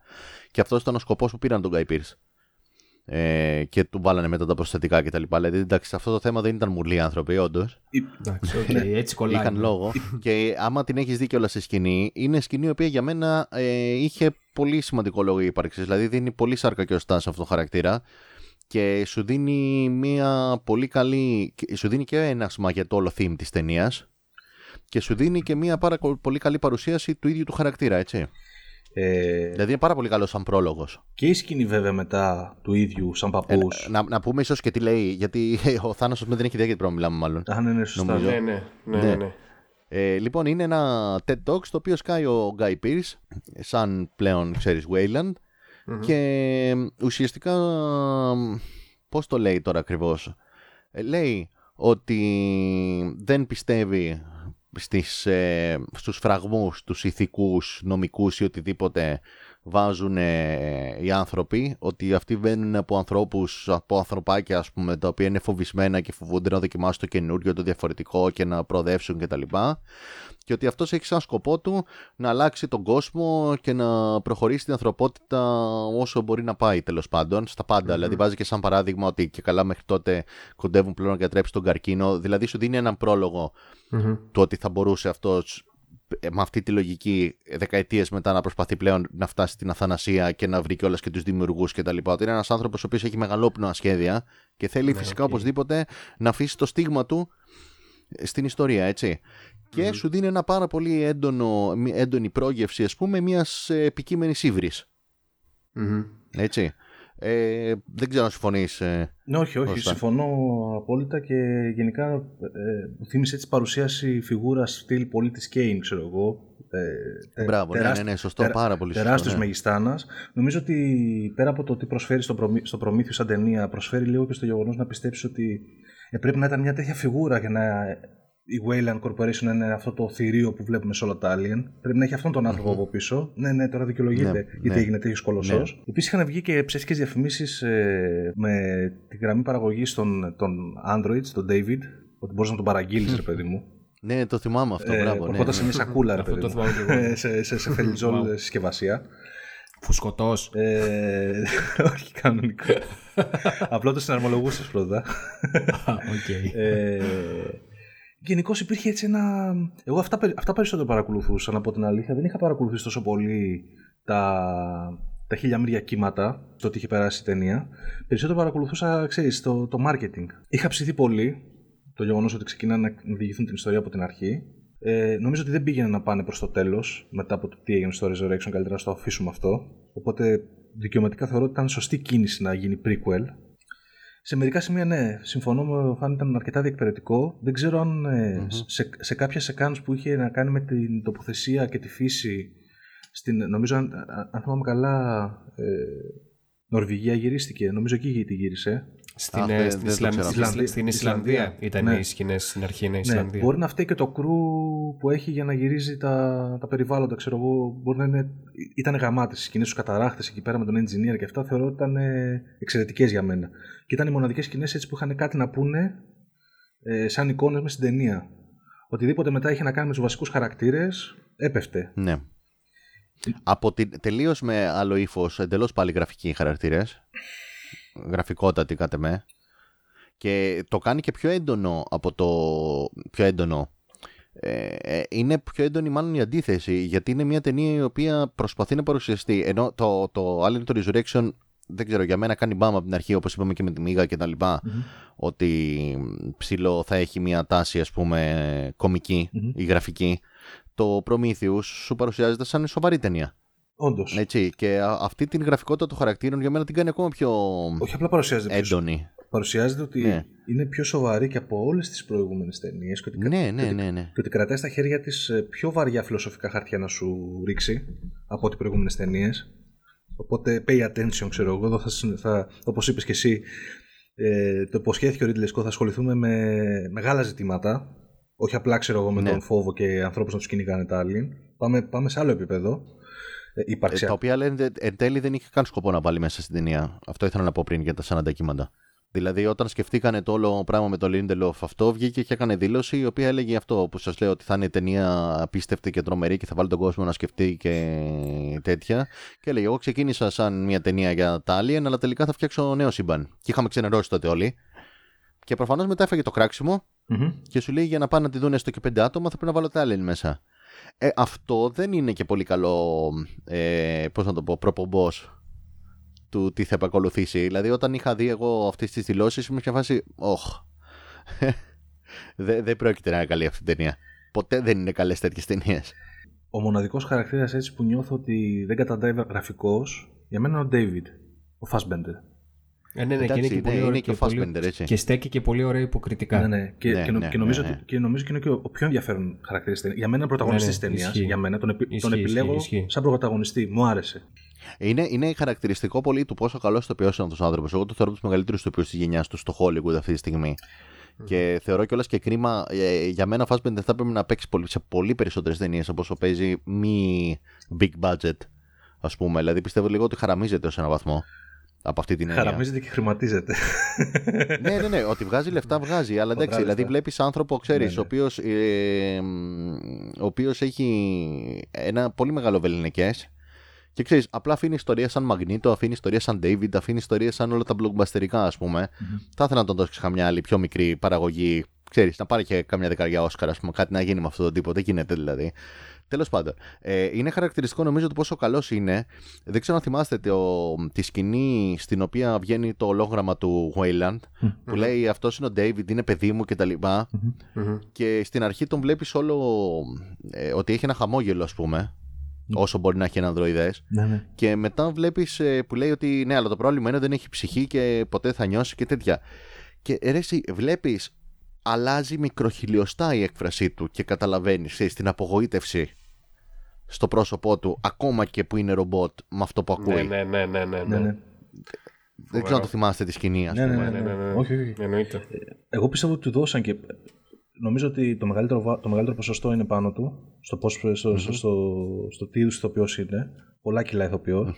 Και αυτός ήταν ο σκοπός που πήραν τον Guy Pearce. Ε, και του βάλανε μετά τα προσθετικά κτλ. Δηλαδή, εντάξει, σε αυτό το θέμα δεν ήταν μουρλοί άνθρωποι, όντως. Εντάξει, οκ, έτσι κολλάει. Είχαν λόγο. και άμα την έχεις δει κιόλας σε σκηνή, είναι σκηνή η οποία για μένα ε, είχε πολύ σημαντικό λόγο ύπαρξης. Δηλαδή, δίνει πολύ σάρκα και οστά σε αυτό το χαρακτήρα και σου δίνει μια πολύ καλή. και- Σου δίνει και ένασμα για το όλο theme της ταινίας και σου δίνει και μια πάρα κο- πολύ καλή παρουσίαση του ίδιου του χαρακτήρα, έτσι. Ε, Δηλαδή είναι πάρα πολύ καλός σαν πρόλογος. και η σκηνή βέβαια μετά του ίδιου σαν παππούς. να, να πούμε ίσως και τι λέει, γιατί ο Θάνο δεν έχει ιδέα γιατί πρέπει να μιλάμε, μάλλον. Αν είναι σωστά. νομίζω. Ναι, ναι, ναι, Ναι. ναι, ναι. Ε, λοιπόν, είναι ένα TED Talk στο οποίο σκάει ο Guy Pearce, σαν πλέον ξέρεις Wayland και ε, ουσιαστικά πώς το λέει τώρα ακριβώς. Ε, λέει ότι δεν πιστεύει στις, ε, στους φραγμούς, τους ηθικούς, νομικούς ή οτιδήποτε βάζουν ε, οι άνθρωποι, ότι αυτοί βαίνουν από ανθρώπους, από ανθρωπάκια ας πούμε, τα οποία είναι φοβισμένα και φοβούνται να δοκιμάσουν το καινούριο, το διαφορετικό και να προοδεύσουν κτλ. Και ότι αυτός έχει σαν σκοπό του να αλλάξει τον κόσμο και να προχωρήσει την ανθρωπότητα όσο μπορεί να πάει τέλος πάντων, στα πάντα. Δηλαδή βάζει και σαν παράδειγμα ότι και καλά μέχρι τότε κοντεύουν πλέον να διατρέψει τον καρκίνο. Δηλαδή σου δίνει έναν πρόλογο του ότι θα μπορούσε αυτός ε, με αυτή τη λογική δεκαετίες μετά να προσπαθεί πλέον να φτάσει στην αθανασία και να βρει κιόλας και τους δημιουργούς και τα λοιπά. Ότι είναι ένας άνθρωπος ο οποίος έχει μεγαλόπνοα σχέδια και θέλει φυσικά οπωσδήποτε να αφήσει το στίγμα του στην ιστορία, έτσι. Και σου δίνει ένα πάρα πολύ έντονο, μη- έντονη πρόγευση, ας πούμε, μιας ε, επικείμενης ύβρης. Μμμ. Έτσι. Ε, δεν ξέρω αν συμφωνείς. Ε, Ναι, όχι, όχι. Ώστα. Συμφωνώ απόλυτα και γενικά ε, μου θύμισε έτσι παρουσίαση φιγούρας στυλ πολίτης Κέιν, ξέρω εγώ. Ε, τε- Μπράβο, ναι, τεράστι- ναι, ναι, σωστό, πάρα πολύ σωστό, Τεράστιος ναι. μεγιστάνας. Νομίζω ότι πέρα από το τι προσφέρει στο, προμη... στο Προμήθειο σαν ταινία, προσφέρει λίγο και στο γεγονός να πιστέψεις ότι ε, πρέπει να ήταν μια τέτοια φιγούρα για να η Wayland Corporation είναι αυτό το θηρίο που βλέπουμε σε όλα τα Alien. Πρέπει να έχει αυτόν τον άνθρωπο από πίσω. Ναι, ναι, τώρα δικαιολογείται Ναι, γιατί ναι. έγινε τέτοιος κολοσσός. Ναι. Επίσης είχαν βγει και ψεύτικες διαφημίσεις ε, με τη γραμμή παραγωγής των, των Androids, τον David, ότι μπορεί να τον παραγγείλεις, ρε παιδί μου. Ναι, το θυμάμαι αυτό. Ε, μπράβο. Ναι, Προχωρώντα ναι. σε μια σακούλα, ρε Αυτό παιδί το μου. θυμάμαι και εγώ. Ε, σε, σε, σε φελιτζόλ συσκευασία. Φουσκωτός. Ε, όχι κανονικό. Απλά το συναρμολογούσες πρώτα. Οκ. Ε, Γενικώς υπήρχε έτσι ένα. Εγώ αυτά, περι- αυτά περισσότερο παρακολουθούσα, να πω την αλήθεια. Δεν είχα παρακολουθήσει τόσο πολύ τα, τα χίλια μύρια κύματα, το ότι είχε περάσει η ταινία. Περισσότερο παρακολουθούσα, ξέρεις, το, το marketing. Είχα ψηθεί πολύ το γεγονός ότι ξεκινάνε να διηγηθούν την ιστορία από την αρχή. Ε, νομίζω ότι δεν πήγαινε να πάνε προς το τέλος μετά από το τι έγινε στο Resurrection. Καλύτερα να το αφήσουμε αυτό. Οπότε δικαιωματικά θεωρώ ότι ήταν σωστή κίνηση να γίνει prequel. Σε μερικά σημεία, ναι, συμφωνώ με ο Φαν, ήταν αρκετά διεκπαιρετικό. Δεν ξέρω αν ε, σε, σε κάποια σεκάνς που είχε να κάνει με την τοποθεσία και τη φύση. Στην, νομίζω, αν, αν θυμάμαι καλά, ε, Νορβηγία γυρίστηκε. Νομίζω εκεί τη γύρισε. Στην, Αχ, ε, δεν- στην, δεν το Ισλανδία, ξέρω. στην, Ισλανδία. στην Ισλανδία Ισλανδία. ήταν Ναι. οι σκηνές στην αρχή, ναι, Ναι, Ισλανδία. μπορεί να φταίει και το κρού που έχει για να γυρίζει τα, τα περιβάλλοντα. Ξέρω εγώ, μπορεί να είναι. ήταν γαμάτες. Οι σκηνές τους καταράχτες εκεί πέρα με τον engineer και αυτά θεωρώ ότι ήταν εξαιρετικές για μένα. Και ήταν οι μοναδικές σκηνές έτσι που είχαν κάτι να πούνε ε, σαν εικόνες μες στην ταινία. Οτιδήποτε μετά είχε να κάνει με τους βασικούς χαρακτήρες, έπεφτε. Ναι. Από την, τελείως με άλλο ύφος, εντελώς πάλι γραφικοί χαρακτήρες. Γραφικότατοι κάτε με. Και το κάνει και πιο έντονο από το. Πιο έντονο. Ε, ε, είναι πιο έντονη μάλλον η αντίθεση γιατί είναι μια ταινία η οποία προσπαθεί να παρουσιαστεί ενώ το, το Alien το Resurrection δεν ξέρω για μένα κάνει μπάμα από την αρχή όπως είπαμε και με τη Μίγα και τα λοιπα ότι ψηλό θα έχει μια τάση ας πούμε κομική ή γραφική το Prometheus σου παρουσιάζεται σαν σοβαρή ταινία Όντως. έτσι, και α- αυτή την γραφικότητα των χαρακτήρων για μένα την κάνει ακόμα πιο Όχι απλά παρουσιάζεται πιο έντονη. Παρουσιάζεται ότι Ναι. είναι πιο σοβαρή και από όλες τις προηγούμενες ταινίες και, ότι κα- Ναι, και ναι, ότι- ναι, ναι. και ότι κρατάει στα χέρια της πιο βαριά φιλοσοφικά χαρτιά να σου ρίξει από ό,τι προηγούμενες ταινίες. Οπότε pay attention, ξέρω εγώ. Εδώ θα, συν- θα, όπως είπες και εσύ, ε, το υποσχέθηκε ο Ridley Scott, θα ασχοληθούμε με μεγάλα ζητήματα. Όχι απλά, ξέρω εγώ, με Ναι. τον φόβο και ανθρώπους να τους κυνηγάνε τα Alien. Πάμε, πάμε σε άλλο επίπεδο. Ε, Ε, υπαρξιακό. τα οποία λένε δε- εν τέλει δεν είχε καν σκοπό να βάλει μέσα στην ταινία. Αυτό ήθελα να πω πριν για τα 40 κύματα. Δηλαδή, όταν σκεφτήκανε το όλο πράγμα με το Lindelof αυτό, βγήκε και έκανε δήλωση η οποία έλεγε αυτό που σας λέω ότι θα είναι ταινία απίστευτη και τρομερή και θα βάλει τον κόσμο να σκεφτεί και τέτοια. Και έλεγε: Εγώ ξεκίνησα σαν μια ταινία για τα Alien, αλλά τελικά θα φτιάξω νέο σύμπαν. Και είχαμε ξενερώσει τότε όλοι. Και προφανώς μετά έφαγε το κράξιμο Μμμ. και σου λέει για να πάνε να τη δουν έστω και πέντε άτομα θα πρέπει να βάλω τα Alien μέσα. Ε, αυτό δεν είναι και πολύ καλό, ε, πώς να το πω, προπομπός του τι θα επακολουθήσει. Δηλαδή όταν είχα δει εγώ αυτές τις δηλώσεις ήμουν σε φάση, όχ, δεν δεν πρόκειται να είναι καλή αυτή η ταινία. Ποτέ δεν είναι καλές τέτοιες ταινίες. Ο μοναδικός χαρακτήρας έτσι που νιώθω ότι δεν καταντάει γραφικός, για μένα είναι ο David, ο Fassbender. Ε, ναι, ναι, και Εντάξει, είναι και ναι, πολύ είναι ωραίο και ο πολύ- Fassbender, έτσι. Και στέκει και πολύ ωραία υποκριτικά. Ναι, ναι. Και, Ναι, και, νο- ναι, και νομίζω, ναι, ναι. ότι- και νομίζω και είναι και ο, ο πιο ενδιαφέρον χαρακτήρας της ταινίας. Για μένα είναι πρωταγωνιστής Ναι, της ναι, ταινίας. ισχύει. Για μένα τον, επι- τον Ισχύει, επιλέγω ισχύει, ισχύει. σαν πρωταγωνιστή. Μου άρεσε. Είναι, είναι χαρακτηριστικό πολύ του πόσο καλός ηθοποιό είναι αυτός ο άνθρωπος. Εγώ το θεωρώ από τους μεγαλύτερους ηθοποιού της γενιάς του στο Hollywood αυτή τη στιγμή. Και θεωρώ κιόλας και κρίμα, ε, για μένα ο Fassbender θα πρέπει να παίξει πολύ, σε πολύ περισσότερες ταινίες από όσο παίζει μη big budget, ας πούμε. Δηλαδή πιστεύω λίγο ότι χαραμίζεται ως έναν βαθμό από αυτή την έννοια. Χαραμίζεται και χρηματίζεται. ναι, ναι, ναι, ότι βγάζει λεφτά βγάζει. Αλλά εντάξει, Βγάζει δηλαδή λεφτά. βλέπεις άνθρωπο, ξέρεις, Ναι, ναι. ο οποίος ε, μ, ο οποίος έχει ένα πολύ μεγάλο βεληνικές. Και ξέρεις, απλά αφήνει ιστορία σαν Μαγνήτο, αφήνει ιστορία σαν David, αφήνει ιστορία σαν όλα τα blockbusterικά, ας πούμε. Θα ήθελα να τον δώσεις καμιά άλλη πιο μικρή παραγωγή. Ξέρεις, να πάρει και καμιά δεκαριά Όσκαρ, ας πούμε, κάτι να γίνει με αυτόν τον τύπο. Δεν γίνεται δηλαδή. Τέλος πάντων, ε, είναι χαρακτηριστικό νομίζω του πόσο καλός είναι. Δεν ξέρω αν θυμάστε το, τη σκηνή στην οποία βγαίνει το ολόγραμμα του Wayland που λέει αυτός είναι ο David, είναι παιδί μου κτλ. Μμμ. Και στην αρχή τον βλέπεις όλο ε, ότι έχει ένα χαμόγελο, ας πούμε. Όσο μπορεί να έχει ένα ανδροειδές. ναι, ναι. Και μετά βλέπεις που λέει ότι ναι, αλλά το πρόβλημα είναι ότι δεν έχει ψυχή και ποτέ θα νιώσει και τέτοια. Και ρε, εσύ βλέπεις, αλλάζει μικροχιλιοστά η έκφρασή του και καταλαβαίνεις την απογοήτευση στο πρόσωπό του, ακόμα και που είναι ρομπότ με αυτό που ακούει. Ναι, ναι, ναι, ναι, ναι, ναι, ναι. Δεν ξέρω αν το θυμάστε τη σκηνή, ας Ναι, ναι, πούμε. ναι, ναι, ναι, ναι. Όχι, όχι. Εννοείται. Εγώ πιστεύω ότι του δώσαν και νομίζω ότι το μεγαλύτερο, βα- το μεγαλύτερο ποσοστό είναι πάνω του, στο, πώς, στο, στο, στο, στο τι είδους ηθοποιός είναι. Πολλά κιλά ηθοποιός.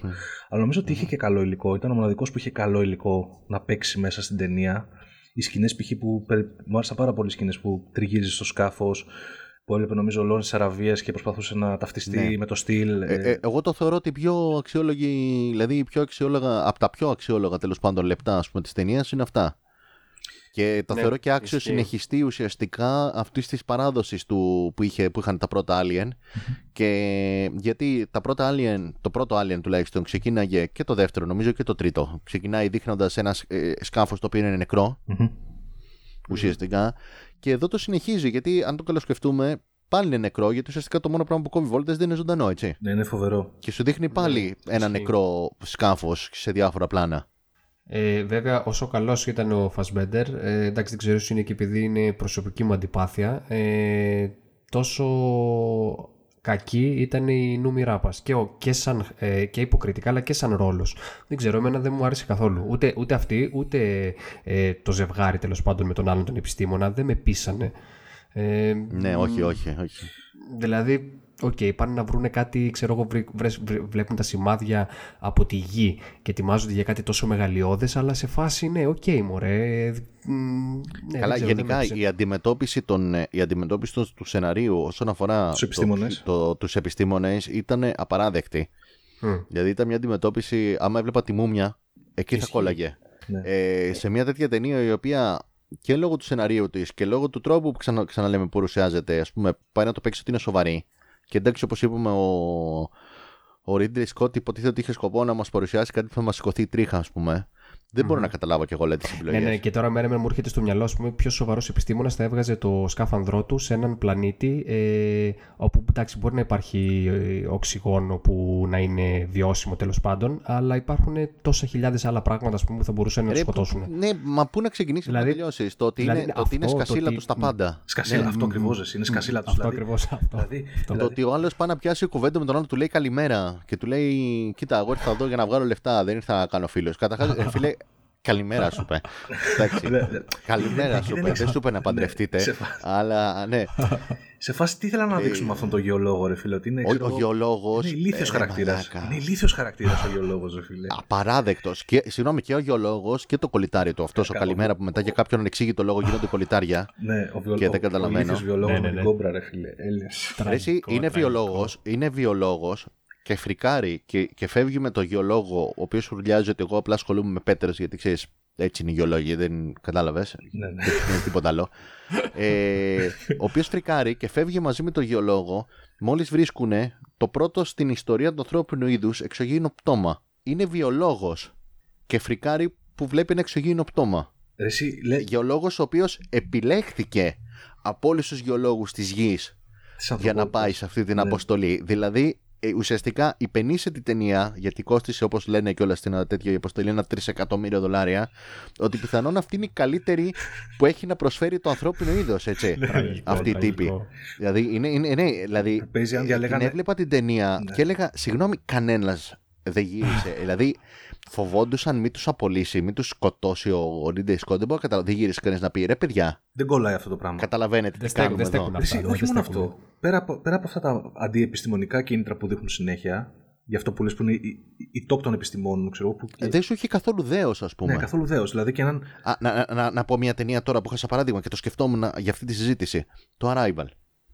Αλλά νομίζω ότι είχε και καλό υλικό. Ήταν ο μοναδικός που είχε καλό υλικό να παίξει μέσα στην ταινία. Οι σκηνές π.χ. που περι- μου άρεσαν πάρα πολύ οι σκηνές που τριγύριζε στο σκάφος, που έβλεπε νομίζω ο Λόρενς Αραβίας και προσπαθούσε να ταυτιστεί Ναι. με το στυλ. Ε, ε, εγώ το θεωρώ ότι πιο αξιόλογη, δηλαδή η πιο αξιόλογα, από τα πιο αξιόλογα τέλος πάντων λεπτά ας πούμε, της ταινίας είναι αυτά. Και το Ναι, θεωρώ και άξιο ισχύει. συνεχιστή ουσιαστικά αυτής της παράδοσης του που, είχε, που είχαν τα πρώτα Alien. και γιατί τα πρώτα Alien, το πρώτο Alien τουλάχιστον ξεκίναγε και το δεύτερο, νομίζω και το τρίτο. Ξεκινάει δείχνοντας ένα ε, σκάφος το οποίο είναι νεκρό Μμμ. ουσιαστικά. Και εδώ το συνεχίζει γιατί αν το καλοσκεφτούμε πάλι είναι νεκρό γιατί ουσιαστικά το μόνο πράγμα που κόβει βόλτες δεν είναι ζωντανό έτσι. Ναι, είναι φοβερό. Και σου δείχνει πάλι ένα ισχύει. νεκρό σκάφος σε διάφορα πλάνα. Ε, βέβαια, όσο καλός ήταν ο Φασμπέντερ, ε, εντάξει, δεν ξέρω, ίσως είναι και επειδή είναι προσωπική μου αντιπάθεια, ε, τόσο κακή ήταν η Νούμι Ράπας και, ο- και, σαν, ε, και υποκριτικά αλλά και σαν ρόλος. Δεν ξέρω, εμένα δεν μου άρεσε καθόλου. Ούτε, ούτε αυτή, ούτε ε, το ζευγάρι τέλος πάντων με τον άλλον τον επιστήμονα δεν με πείσανε. Ε, Ναι, όχι, όχι, όχι. Δηλαδή, οκ, πάνε να βρούνε κάτι, ξέρω εγώ, βρε- βρες- βρε- βλέπουν τα σημάδια από τη γη και ετοιμάζονται για κάτι τόσο μεγαλειώδες, αλλά σε φάση, ναι, οκ, μωρέ. μ, ναι, Καλά, δεν ξέρω, δεν γενικά με έπεισε. η αντιμετώπιση, των, ε, η αντιμετώπιση του, του σεναρίου όσον αφορά Τους επιστήμονες. το, το, τους επιστήμονες ήταν απαράδεκτη. Μ, Δηλαδή ήταν μια αντιμετώπιση, άμα έβλεπα τη μούμια, εκεί θα Ισχύει. κόλλαγε. Ναι. Ε, σε μια τέτοια ταινία η οποία και λόγω του σεναρίου της και λόγω του τρόπου που ξανα, ξαναλέμε που παρουσιάζεται, ας πούμε, πάει να το παίξει ότι είναι σοβαρή. Και εντάξει, όπως είπαμε, ο, ο Ridley Scott υποτίθεται ότι είχε σκοπό να μας παρουσιάσει κάτι που θα μας σηκωθεί η τρίχα, ας πούμε. Δεν μπορώ να καταλάβω κι εγώ λέει τις Ναι, επιλογές. ναι, και τώρα μέρα μου έρχεται στο μυαλό, ας πούμε, ποιος σοβαρός επιστήμονας θα έβγαζε το σκάφανδρό του σε έναν πλανήτη ε, όπου εντάξει, μπορεί να υπάρχει ε, οξυγόνο που να είναι βιώσιμο τέλος πάντων, αλλά υπάρχουν τόσα χιλιάδες άλλα πράγματα ας πούμε, που θα μπορούσαν να τους Ρε, σκοτώσουν. που- ναι, μα πού να ξεκινήσει Δηλαδή- να τελειώσεις. Το ότι δηλαδή είναι, το ότι είναι αυτό, το σκασίλα ότι- τους στα πάντα. Σκασίλα, Ναι, αυτό μ, ακριβώς μ, είναι σκασίλα τους. Αυτό ακριβώς. Αυτό. Δηλαδή, Το δηλαδή, ότι ο άλλος πάει να πιάσει κουβέντα με τον άλλο, του λέει καλημέρα και του λέει: Κοίτα, εγώ ήρθα εδώ για να βγάλω λεφτά, δεν ήρθα να κάνω φίλος. Καταρχάς, φίλε, καλημέρα σου είπε. Εντάξει. Ναι, ναι. Καλημέρα Εκεί σου δεν είπε. έχεις- Δεν σου είπε να Ναι, παντρευτείτε. σε φα- Αλλά ναι, σε φάση τι ήθελα να δείξουμε με αυτόν τον γεωλόγο, ρε φίλε. Ότι είναι, ο, ξέρω ο εγώ, γεωλόγος. Είναι ηλίθιος χαρακτήρας. Είναι ηλίθιος χαρακτήρας ο γεωλόγος, ρε φίλε. Απαράδεκτος. Και, συγγνώμη, και ο γεωλόγος και το κολλητάρι του. Αυτός ο καλά, καλημέρα που μετά για κάποιον ανεξήγητο λόγο γίνονται κολλητάρια. Ναι, ο βιολόγος. Και δεν καταλαβαίνω. Ο βιολόγος Ναι, με ναι, την ναι. κόμπρα, ρε φίλε. Έλληνες. Ρε, εσύ Τραγικό, είναι τραγικό. βιολόγος, είναι βιολόγος και φρικάρει και, και φεύγει με το γεωλόγο, ο οποίος σου ουρλιάζει ότι εγώ απλά ασχολούμαι με πέτρες, γιατί ξέρεις, έτσι είναι οι γεωλόγοι, δεν κατάλαβες. Ναι, ναι. δεν είναι τίποτα άλλο. Ε, ο οποίος φρικάρει και φεύγει μαζί με το γεωλόγο, μόλις βρίσκουν το πρώτο στην ιστορία του ανθρώπινου είδους εξωγήινο πτώμα. Είναι βιολόγος και φρικάρει που βλέπει ένα εξωγήινο πτώμα. Ρε, εσύ, λέ, Γεωλόγος ο οποίος επιλέχθηκε από όλους τους γεωλόγους της γης της για να ανθρωπότητας. πάει σε αυτή την Ναι. αποστολή. Δηλαδή, ε, ουσιαστικά υπενήσε την ταινία, γιατί κόστησε όπως λένε και όλα στην ένα τέτοιο η αποστολή ένα τρισεκατομμύριο δολάρια, ότι πιθανόν αυτή είναι η καλύτερη που έχει να προσφέρει το ανθρώπινο είδος, έτσι. Τραγικό, αυτή η τύπη. τραγικό. Δηλαδή, είναι, είναι, ναι, δηλαδή Παίζει αν ε, διαλέγανε- την έβλεπα την ταινία Ναι. και έλεγα, συγγνώμη, κανένας δεν γύρισε. δηλαδή, φοβόντουσαν μην τους απολύσει, μην τους σκοτώσει ο, ο Ridley Scott. Δεν μπορώ να καταλάβω. Δεν γύρισε κανείς να πει ρε, παιδιά, Δεν κολλάει αυτό το πράγμα. καταλαβαίνετε Δεν τι στέκουν, κάνουμε δεν εδώ. στέκουν Εσύ, αυτά, όχι δεν μόνο στέκουν. αυτό. Πέρα από, πέρα από αυτά τα αντιεπιστημονικά κίνητρα που δείχνουν συνέχεια, για αυτό που λες που είναι η, η, η top των επιστημόνων, ξέρω εγώ, που. Ε, Δεν σου έχει καθόλου δέος, ας πούμε. ναι, καθόλου δέος. Δηλαδή και έναν. Α, να, να, να, να πω μια ταινία τώρα που είχα σαν παράδειγμα και το σκεφτόμουν για αυτή τη συζήτηση. Το Arrival.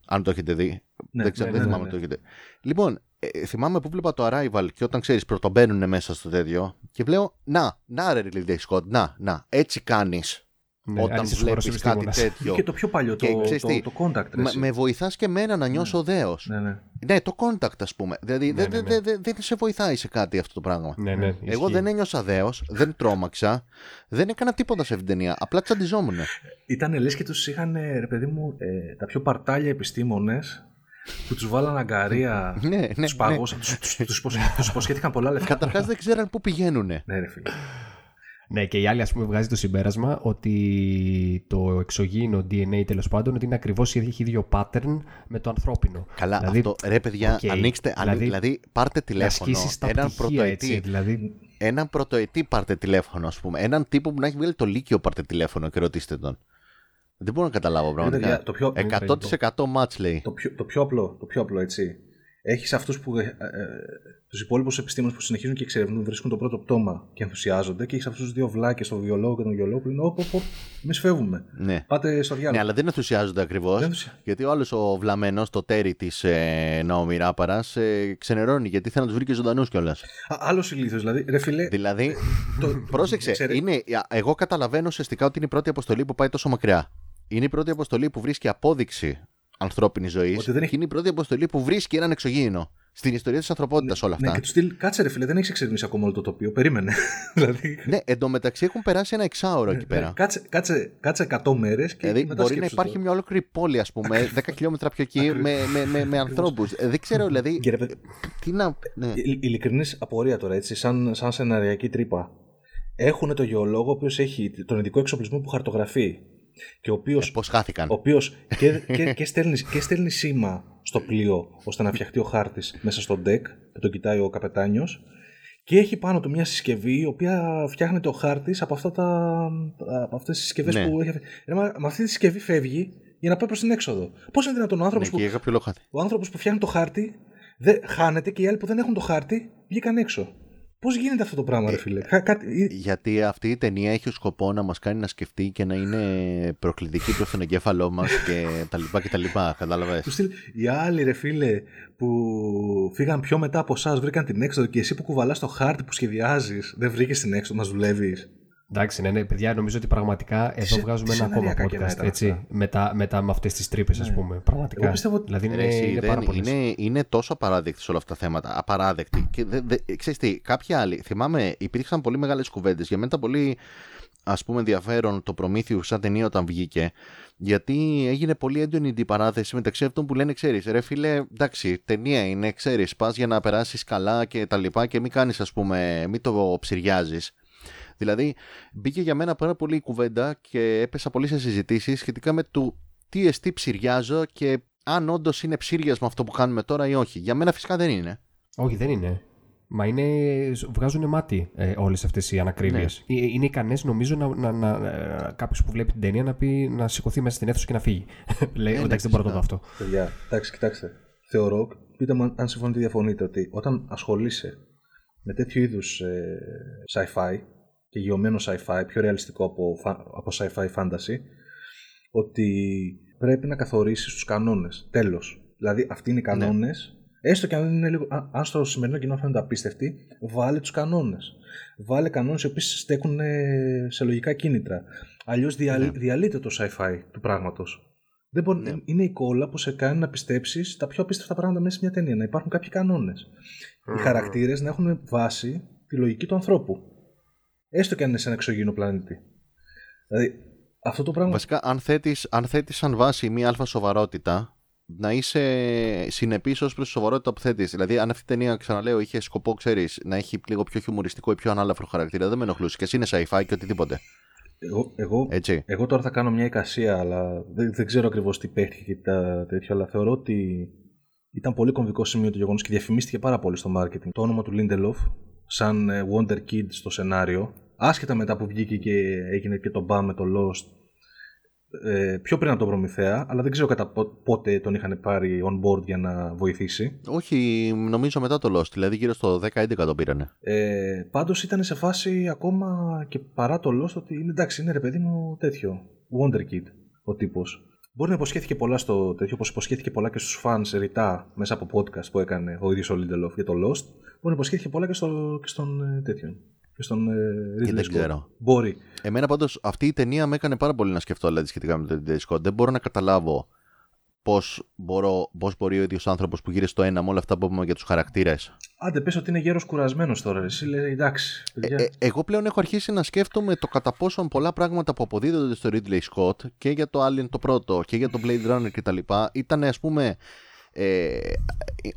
Αν το έχετε δει. Ναι, δεν ξέρω, ναι, δεν ναι, θυμάμαι ναι, αν το έχετε. Λοιπόν, ε, θυμάμαι που βλέπα το Arrival και όταν ξέρεις, πρωτομπαίνουν μέσα στο τέτοιο και βλέπω, να, να ρε Ridley Scott, να, να, έτσι κάνεις Ναι, όταν αν είσαι σοβαρός βλέπεις κάτι επιστήμονας. τέτοιο. Και το πιο παλιό, το, Και ξέρεις το, τι, το, contact. ρε, με, εσύ. με βοηθάς και εμένα να νιώσω δέος. Ναι, ναι. Ναι, το contact, ας πούμε. Δηλαδή Ναι, δεν ναι, δεν- ναι. δεν- δεν σε βοηθάει σε κάτι αυτό το πράγμα. Ναι, ναι, Εγώ ισχύει. δεν ένιωσα δέος, δεν τρόμαξα, δεν έκανα τίποτα σε αυτήν την ταινία. Απλά τσαντιζόμουν. Ήταν λες και τους είχαν, ρε παιδί μου, ε, τα πιο παρτάλια επιστήμονες που τους βάλαν αγγαρεία, Ναι, ναι, τους ναι. παγώσαν, του υποσχέθηκαν πολλά λεφτά. Καταρχάς δεν ξέραν πού πηγαίνουν. Ναι, ρε φίλε. Ναι, και η άλλη, ας πούμε, βγάζει το συμπέρασμα ότι το εξωγήινο DNA τέλος πάντων ότι είναι ακριβώς έχει ίδιο pattern με το ανθρώπινο. Καλά, Δηλαδή, αυτό ρε παιδιά, οκ, ανοίξτε, δηλαδή, δηλαδή, δηλαδή πάρτε τηλέφωνο. ασκήσεις τα Έναν πτυχία, έτσι, πρωτοετή, δηλαδή, έναν πρωτοετή πάρτε τηλέφωνο, ας πούμε. Έναν τύπο που να έχει βγάλει το Λύκειο πάρτε τηλέφωνο και ρωτήστε τον. Δεν μπορώ να καταλάβω πραγματικά. παιδιά, το πιο- 100% match λέει. Το πιο, το πιο απλό, το πιο απλό έτσι. Έχεις αυτούς που. Ε, ε, τους υπόλοιπους επιστήμονες που συνεχίζουν και εξερευνούν, βρίσκουν το πρώτο πτώμα και ενθουσιάζονται. Και έχεις αυτούς τους δύο βλάκες, τον βιολόγο και τον γεωλόγο, που λένε: Ωπ, οπ, οπ, εμείς φεύγουμε. Ναι. Πάτε στο διάλογο. Ναι, αλλά δεν ενθουσιάζονται ακριβώς. Δεν ενθουσια- Γιατί ο άλλος ο βλαμμένος, το τέρι της ε, Ναομή Ράπαρας, ε, ξενερώνει γιατί θέλει να τους βρει και ζωντανούς κιόλας. Άλλος ηλίθιος, δηλαδή. Ρε φιλέ, Δηλαδή, το- πρόσεξε, ξέρε- είναι, εγώ καταλαβαίνω ουσιαστικά ότι είναι η πρώτη αποστολή που πάει τόσο μακριά. Είναι η πρώτη αποστολή που βρίσκει απόδειξη ανθρώπινης ζωής Ότι δεν έχει- και είναι η πρώτη αποστολή που βρίσκει έναν εξωγήινο. Στην ιστορία της ανθρωπότητας όλα Ναι, αυτά. και του στυλ, κάτσε ρε φίλε, δεν έχει εξερευνήσει ακόμα όλο το τοπίο. Περίμενε. δηλαδή. Ναι, εντωμεταξύ έχουν περάσει ένα εξάωρο εκεί πέρα. Κάτσε, κάτσε, κάτσε 100 μέρες και Δηλαδή μετά μπορεί να σκέψου υπάρχει το. μια ολόκληρη πόλη, ας πούμε, 10 χιλιόμετρα πιο εκεί, με, με, με, με ανθρώπους. Δεν ξέρω, δηλαδή. Και ρε παιδί- Τι να. Ναι. Ε, Ειλικρινής απορία τώρα, έτσι, σαν, σαν σεναριακή τρύπα. Έχουν το γεωλόγο ο οποίος έχει τον ειδικό εξοπλισμό που χαρτογραφεί. Και ο οποίο Πώς χάθηκαν. ο οποίος και, και, και, στέλνει, και στέλνει σήμα στο πλοίο ώστε να φτιαχτεί ο χάρτης μέσα στο deck που τον κοιτάει ο καπετάνιος. Και έχει πάνω του μια συσκευή η οποία φτιάχνεται ο χάρτης από, αυτά τα, από αυτές τις συσκευές Ναι. που έχει. Ρε, μα, με αυτή τη συσκευή φεύγει για να πάει προς την έξοδο. Πώς είναι δυνατόν ο άνθρωπος Ναι, που, και για κάποιο λόγο χάθη. ο άνθρωπος που φτιάχνει το χάρτη δεν, χάνεται και οι άλλοι που δεν έχουν το χάρτη βγήκαν έξω. Πώς γίνεται αυτό το πράγμα, ρε φίλε; Κα- κάτι- Γιατί αυτή η ταινία έχει ως σκοπό να μας κάνει να σκεφτεί και να είναι προκλητική προς τον εγκέφαλό μας και τα λοιπά και τα λοιπά. Κατάλαβες; Του στυλ, οι άλλοι ρε φίλε που φύγαν πιο μετά από εσάς βρήκαν την έξοδο και εσύ που κουβαλάς το χάρτη που σχεδιάζεις δεν βρήκες την έξοδο να δουλεύεις; Εντάξει, ναι, ναι, παιδιά, νομίζω ότι πραγματικά εδώ Σε- βγάζουμε ένα ακόμα σεναριακά κενά podcast. ήταν Έτσι, αυτά. μετά, μετά με αυτές τις τρύπες, ας πούμε. Πραγματικά. Εγώ πιστεύω ότι- δηλαδή είναι, Ρε, εσύ, είναι δεν- πάρα πολύ. είναι, είναι τόσο απαράδεκτη σε όλα αυτά τα θέματα. Απαράδεκτη. Και δε, δε, ξέρεις τι, κάποιοι άλλοι, θυμάμαι, υπήρξαν πολύ μεγάλες κουβέντες. Για μένα ήταν πολύ ας πούμε ενδιαφέρον το προμήθειο σαν ταινία όταν βγήκε. Γιατί έγινε πολύ έντονη αντιπαράθεση μεταξύ αυτών που λένε, ξέρεις, ρε φίλε, εντάξει, ταινία είναι, ξέρεις, πας για να περάσεις καλά και τα λοιπά και μην κάνεις, ας πούμε, μην το ψυριάζει. Δηλαδή, μπήκε για μένα πάρα πολύ η κουβέντα και έπεσα πολύ σε συζητήσεις σχετικά με το τι εστί ψυριάζω και αν όντως είναι ψύριασμα αυτό που κάνουμε τώρα ή όχι. Για μένα φυσικά δεν είναι. Όχι, δεν είναι. Μα είναι, βγάζουν μάτι ε, όλες αυτές οι ανακρίβειες. Ναι. Είναι ικανές, νομίζω, να, να, να, ε, κάποιος που βλέπει την ταινία να, πει, να σηκωθεί μέσα στην αίθουσα και να φύγει. Λέει, ναι, εντάξει, δεν μπορώ να το δω αυτό. Παιδιά, εντάξει, κοιτάξτε. Θεωρώ, πείτε μου αν- αν συμφωνείτε ή διαφωνείτε, ότι όταν ασχολείσαι με τέτοιου είδους ε, sci-fi και γεωμένο sci-fi, πιο ρεαλιστικό από, φα- από sci-fi fantasy, ότι πρέπει να καθορίσεις τους κανόνες. Τέλος. Δηλαδή, αυτοί είναι οι κανόνες. Έστω και αν, είναι λίγο, α- αν στο σημερινό κοινό φαίνονται απίστευτοι, βάλε τους κανόνες. Βάλε κανόνες οι οποίοι στέκουν ε, σε λογικά κίνητρα. Αλλιώς διαλύεται το sci-fi του πράγματος. Δεν μπορεί, Είναι η κόλλα που σε κάνει να πιστέψεις τα πιο απίστευτα πράγματα μέσα σε μια ταινία. Να υπάρχουν κάποιοι κανόνες. Οι χαρακτήρες να έχουν βάση τη λογική του ανθρώπου. Έστω και αν είναι σε ένα εξωγήινο πλανήτη. Δηλαδή, αυτό το πράγμα. Βασικά, αν θέτεις, αν θέτεις σαν βάση μία αλφα σοβαρότητα, να είσαι συνεπής ως προς τη σοβαρότητα που θέτεις. Δηλαδή, αν αυτή η ταινία, ξαναλέω, είχε σκοπό, ξέρεις, να έχει λίγο πιο χιουμοριστικό ή πιο ανάλαφρο χαρακτήρα, δεν με ενοχλούσε. Και εσύ είναι sci-fi και οτιδήποτε. Εγώ, εγώ, Έτσι. εγώ τώρα θα κάνω μια εικασία, αλλά δεν, δεν ξέρω ακριβώς τι παίχτηκε και τα τέτοια, αλλά θεωρώ ότι ήταν πολύ κομβικό σημείο το γεγονός και διαφημίστηκε πάρα πολύ στο marketing. Το όνομα του Lindelof σαν ε, Wonder Kid στο σενάριο, άσχετα μετά που βγήκε και έγινε και το μπαμ με το Lost, ε, πιο πριν από τον Προμηθέα, αλλά δεν ξέρω κατά πο- πότε τον είχαν πάρει on board για να βοηθήσει. Όχι, νομίζω μετά το Lost, δηλαδή γύρω στο 10-11 το πήρανε. Ε, πάντως ήταν σε φάση ακόμα και παρά το Lost ότι είναι εντάξει, είναι ρε παιδί μου τέτοιο. Wonder Kid ο τύπος. Μπορεί να υποσχέθηκε πολλά στο τέτοιο, όπως υποσχέθηκε πολλά και στους fans ρητά μέσα από podcast που έκανε ο ίδιος ο Lindelof για το Lost. Μπορεί να υποσχέθηκε πολλά και, στο, και στον ε, τέτοιον. Και στον ε, Ridley δεν Scott. ξέρω. Μπορεί. Εμένα πάντως αυτή η ταινία με έκανε πάρα πολύ να σκεφτώ δηλαδή, σχετικά με το Ridley Scott. Δεν μπορώ να καταλάβω πώς πώς μπορεί ο ίδιος άνθρωπος που γύρει στο ένα με όλα αυτά που είπαμε για τους χαρακτήρες. Άντε πες ότι είναι γέρος κουρασμένος τώρα. ρε. Εσύ λέει εντάξει. παιδιά. Ε, εγώ πλέον έχω αρχίσει να σκέφτομαι το κατά πόσον πολλά πράγματα που αποδίδονται στο Ridley Scott και για το Alien το πρώτο και για το Blade Runner κτλ. ήταν ας πούμε ε,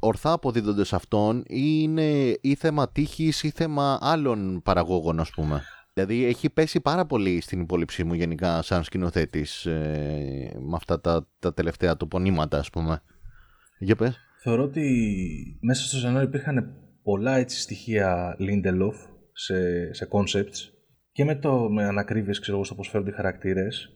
ορθά αποδίδονται σε αυτόν ή είναι ή θέμα τύχης ή θέμα άλλων παραγόγων ας πούμε. Δηλαδή έχει πέσει πάρα πολύ στην υπόλοιψή μου γενικά σαν σκηνοθέτης ε, με αυτά τα, τα τελευταία του πονήματα ας πούμε. Για πες. Θεωρώ ότι μέσα στο σενάριο υπήρχαν πολλά έτσι στοιχεία Lindelof σε, σε concepts και με, το, με ανακρίβειες ξέρω εγώ στο πώς φέρονται οι χαρακτήρες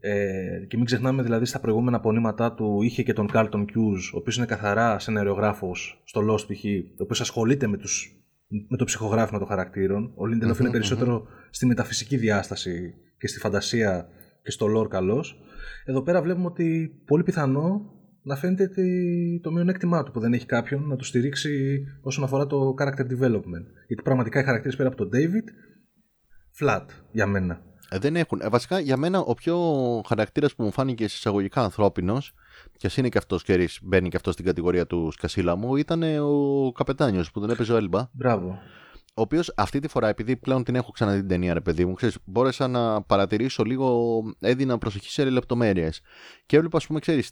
Ε, και μην ξεχνάμε δηλαδή στα προηγούμενα απονήματά του είχε και τον Carlton Hughes, ο οποίος είναι καθαρά σενεριογράφος στο Lost π.χ., ο οποίος ασχολείται με, τους, με το ψυχογράφημα των χαρακτήρων. Ο Lindelof είναι περισσότερο στη μεταφυσική διάσταση και στη φαντασία και στο lore καλός. Εδώ πέρα βλέπουμε ότι πολύ πιθανό να φαίνεται τη- το μειονέκτημά του που δεν έχει κάποιον να του στηρίξει όσον αφορά το character development. Γιατί πραγματικά οι χαρακτήρες πέρα από τον David, flat για μένα. Ε, δεν έχουν. Ε, βασικά για μένα ο πιο χαρακτήρας που μου φάνηκε συσσαγωγικά ανθρώπινος και ας είναι και αυτός Κέρις, μπαίνει και αυτός στην κατηγορία του σκασίλα μου, ήταν ε, ο καπετάνιος που τον έπαιζε ο Έλμπα. Μπράβο. Ο οποίος αυτή τη φορά, επειδή πλέον την έχω ξαναδεί την ταινία, ρε παιδί μου, ξέρεις, μπόρεσα να παρατηρήσω λίγο, έδινα προσοχή σε λεπτομέρειες. Και έβλεπα, ας πούμε, ξέρεις,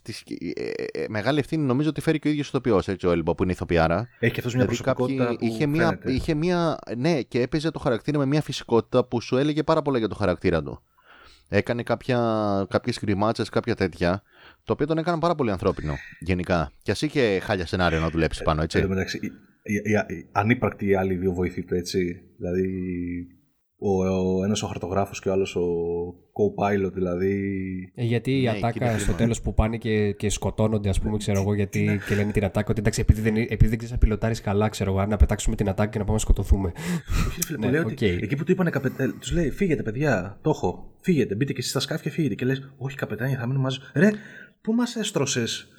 μεγάλη ευθύνη νομίζω ότι φέρει και ο ίδιος ηθοποιός, έτσι, ο Έλμπα, που είναι ηθοποιάρα. Έχει και αυτός μια Δηλαδή προσωπικότητα κάποιοι- που είχε, μια, φαίνεται. είχε μια. Ναι, και έπαιζε το χαρακτήρα με μια φυσικότητα που σου έλεγε πάρα πολλά για το χαρακτήρα του. Έκανε κάποια, κάποιες γκριμάτσες, κάποια τέτοια, το οποίο τον έκανε πάρα πολύ ανθρώπινο γενικά. Και ας είχε χάλια σενάριο να δουλέψει πάνω, έτσι. Εν τω μεταξύ, η- η- η- η- ανύπαρκτοι οι άλλοι δύο βοηθοί του, έτσι. Δηλαδή, ο, ο ένας ο χαρτογράφος και ο άλλος ο co-pilot, δηλαδή... Ε, γιατί η Ναι, ατάκα κύριε στο Φλήμαν. τέλος που πάνε και, και σκοτώνονται, ας πούμε, ξέρω εγώ, γιατί και λένε την ατάκα ότι εντάξει, επειδή δεν, επειδή δεν ξέρεις να πιλωτάρει καλά, ξέρω εγώ, αν να πετάξουμε την ατάκα και να πάμε να σκοτωθούμε. Όχι, ρε φίλε, Ναι, μου λέει ότι οκ. εκεί που του είπανε καπετάνια, τους λέει φύγετε παιδιά, το έχω, φύγετε, μπείτε και εσείς στα σκάφια, φύγετε. Και λες, όχι καπετάνιε, θα μείνουμε μαζί. σου». Ρε, πού μας έστρωσες; ε,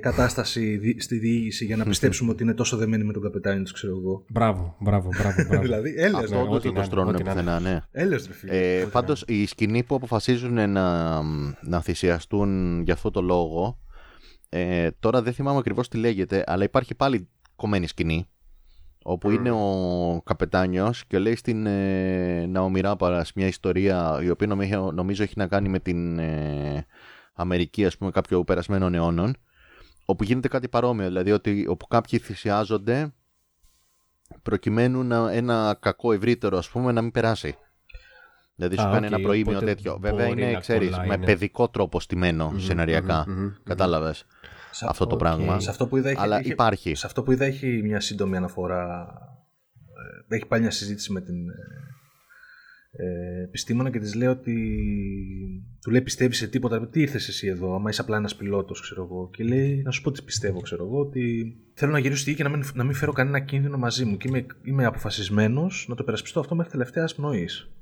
κατάσταση δι- στη διοίκηση για να πιστέψουμε ότι είναι τόσο δεμένοι με τον καπετάνιο τους, ξέρω εγώ. Μπράβο, μπράβο, μπράβο. μπράβο. δηλαδή, έλεος, Αυτό ναι, όντως ό,τι δεν να το είναι, στρώνουν ό,τι να είναι. πουθενά, ναι. έλεος ρε φίλε. Ε, Ό,τι Πάντως, να η σκηνή που αποφασίζουν να, να θυσιαστούν για αυτό το λόγο, ε, τώρα δεν θυμάμαι ακριβώς τι λέγεται, αλλά υπάρχει πάλι κομμένη σκηνή. Όπου είναι ο καπετάνιος και λέει στην ε, Noomi Rapace μια ιστορία η οποία νομίζω, νομίζω έχει να κάνει με την ε, Αμερική, ας πούμε, κάποιο περασμένων αιώνων. Όπου γίνεται κάτι παρόμοιο, δηλαδή ότι όπου κάποιοι θυσιάζονται προκειμένου να, ένα κακό ευρύτερο, ας πούμε, να μην περάσει. Δηλαδή σου Α, κάνει οκ, ένα προοίμιο οπότε τέτοιο. Βέβαια μπορεί είναι, να ξέρεις, κολλάει, με ναι. παιδικό τρόπο στημένο σεναριακά. Κατάλαβες Σε αυτό το οκ. πράγμα. Σε αυτό που είδα έχει, Αλλά είχε- υπάρχει. Σε αυτό που είδα έχει μια σύντομη αναφορά. ε, Έχει πάει μια συζήτηση με την ε, ε, επιστήμονα και της λέει ότι του λέει πιστεύεις σε τίποτα; Τι ήρθες εσύ εδώ, άμα είσαι απλά ένας πιλότος, ξέρω εγώ. Και λέει να σου πω τι πιστεύω, ξέρω εγώ, ότι θέλω να γυρίσω στη γη και να μην, να μην φέρω κανένα κίνδυνο μαζί μου. Και είμαι, είμαι αποφασισμένος να το υπερασπιστώ αυτό μέχρι τελευταίας πνοής.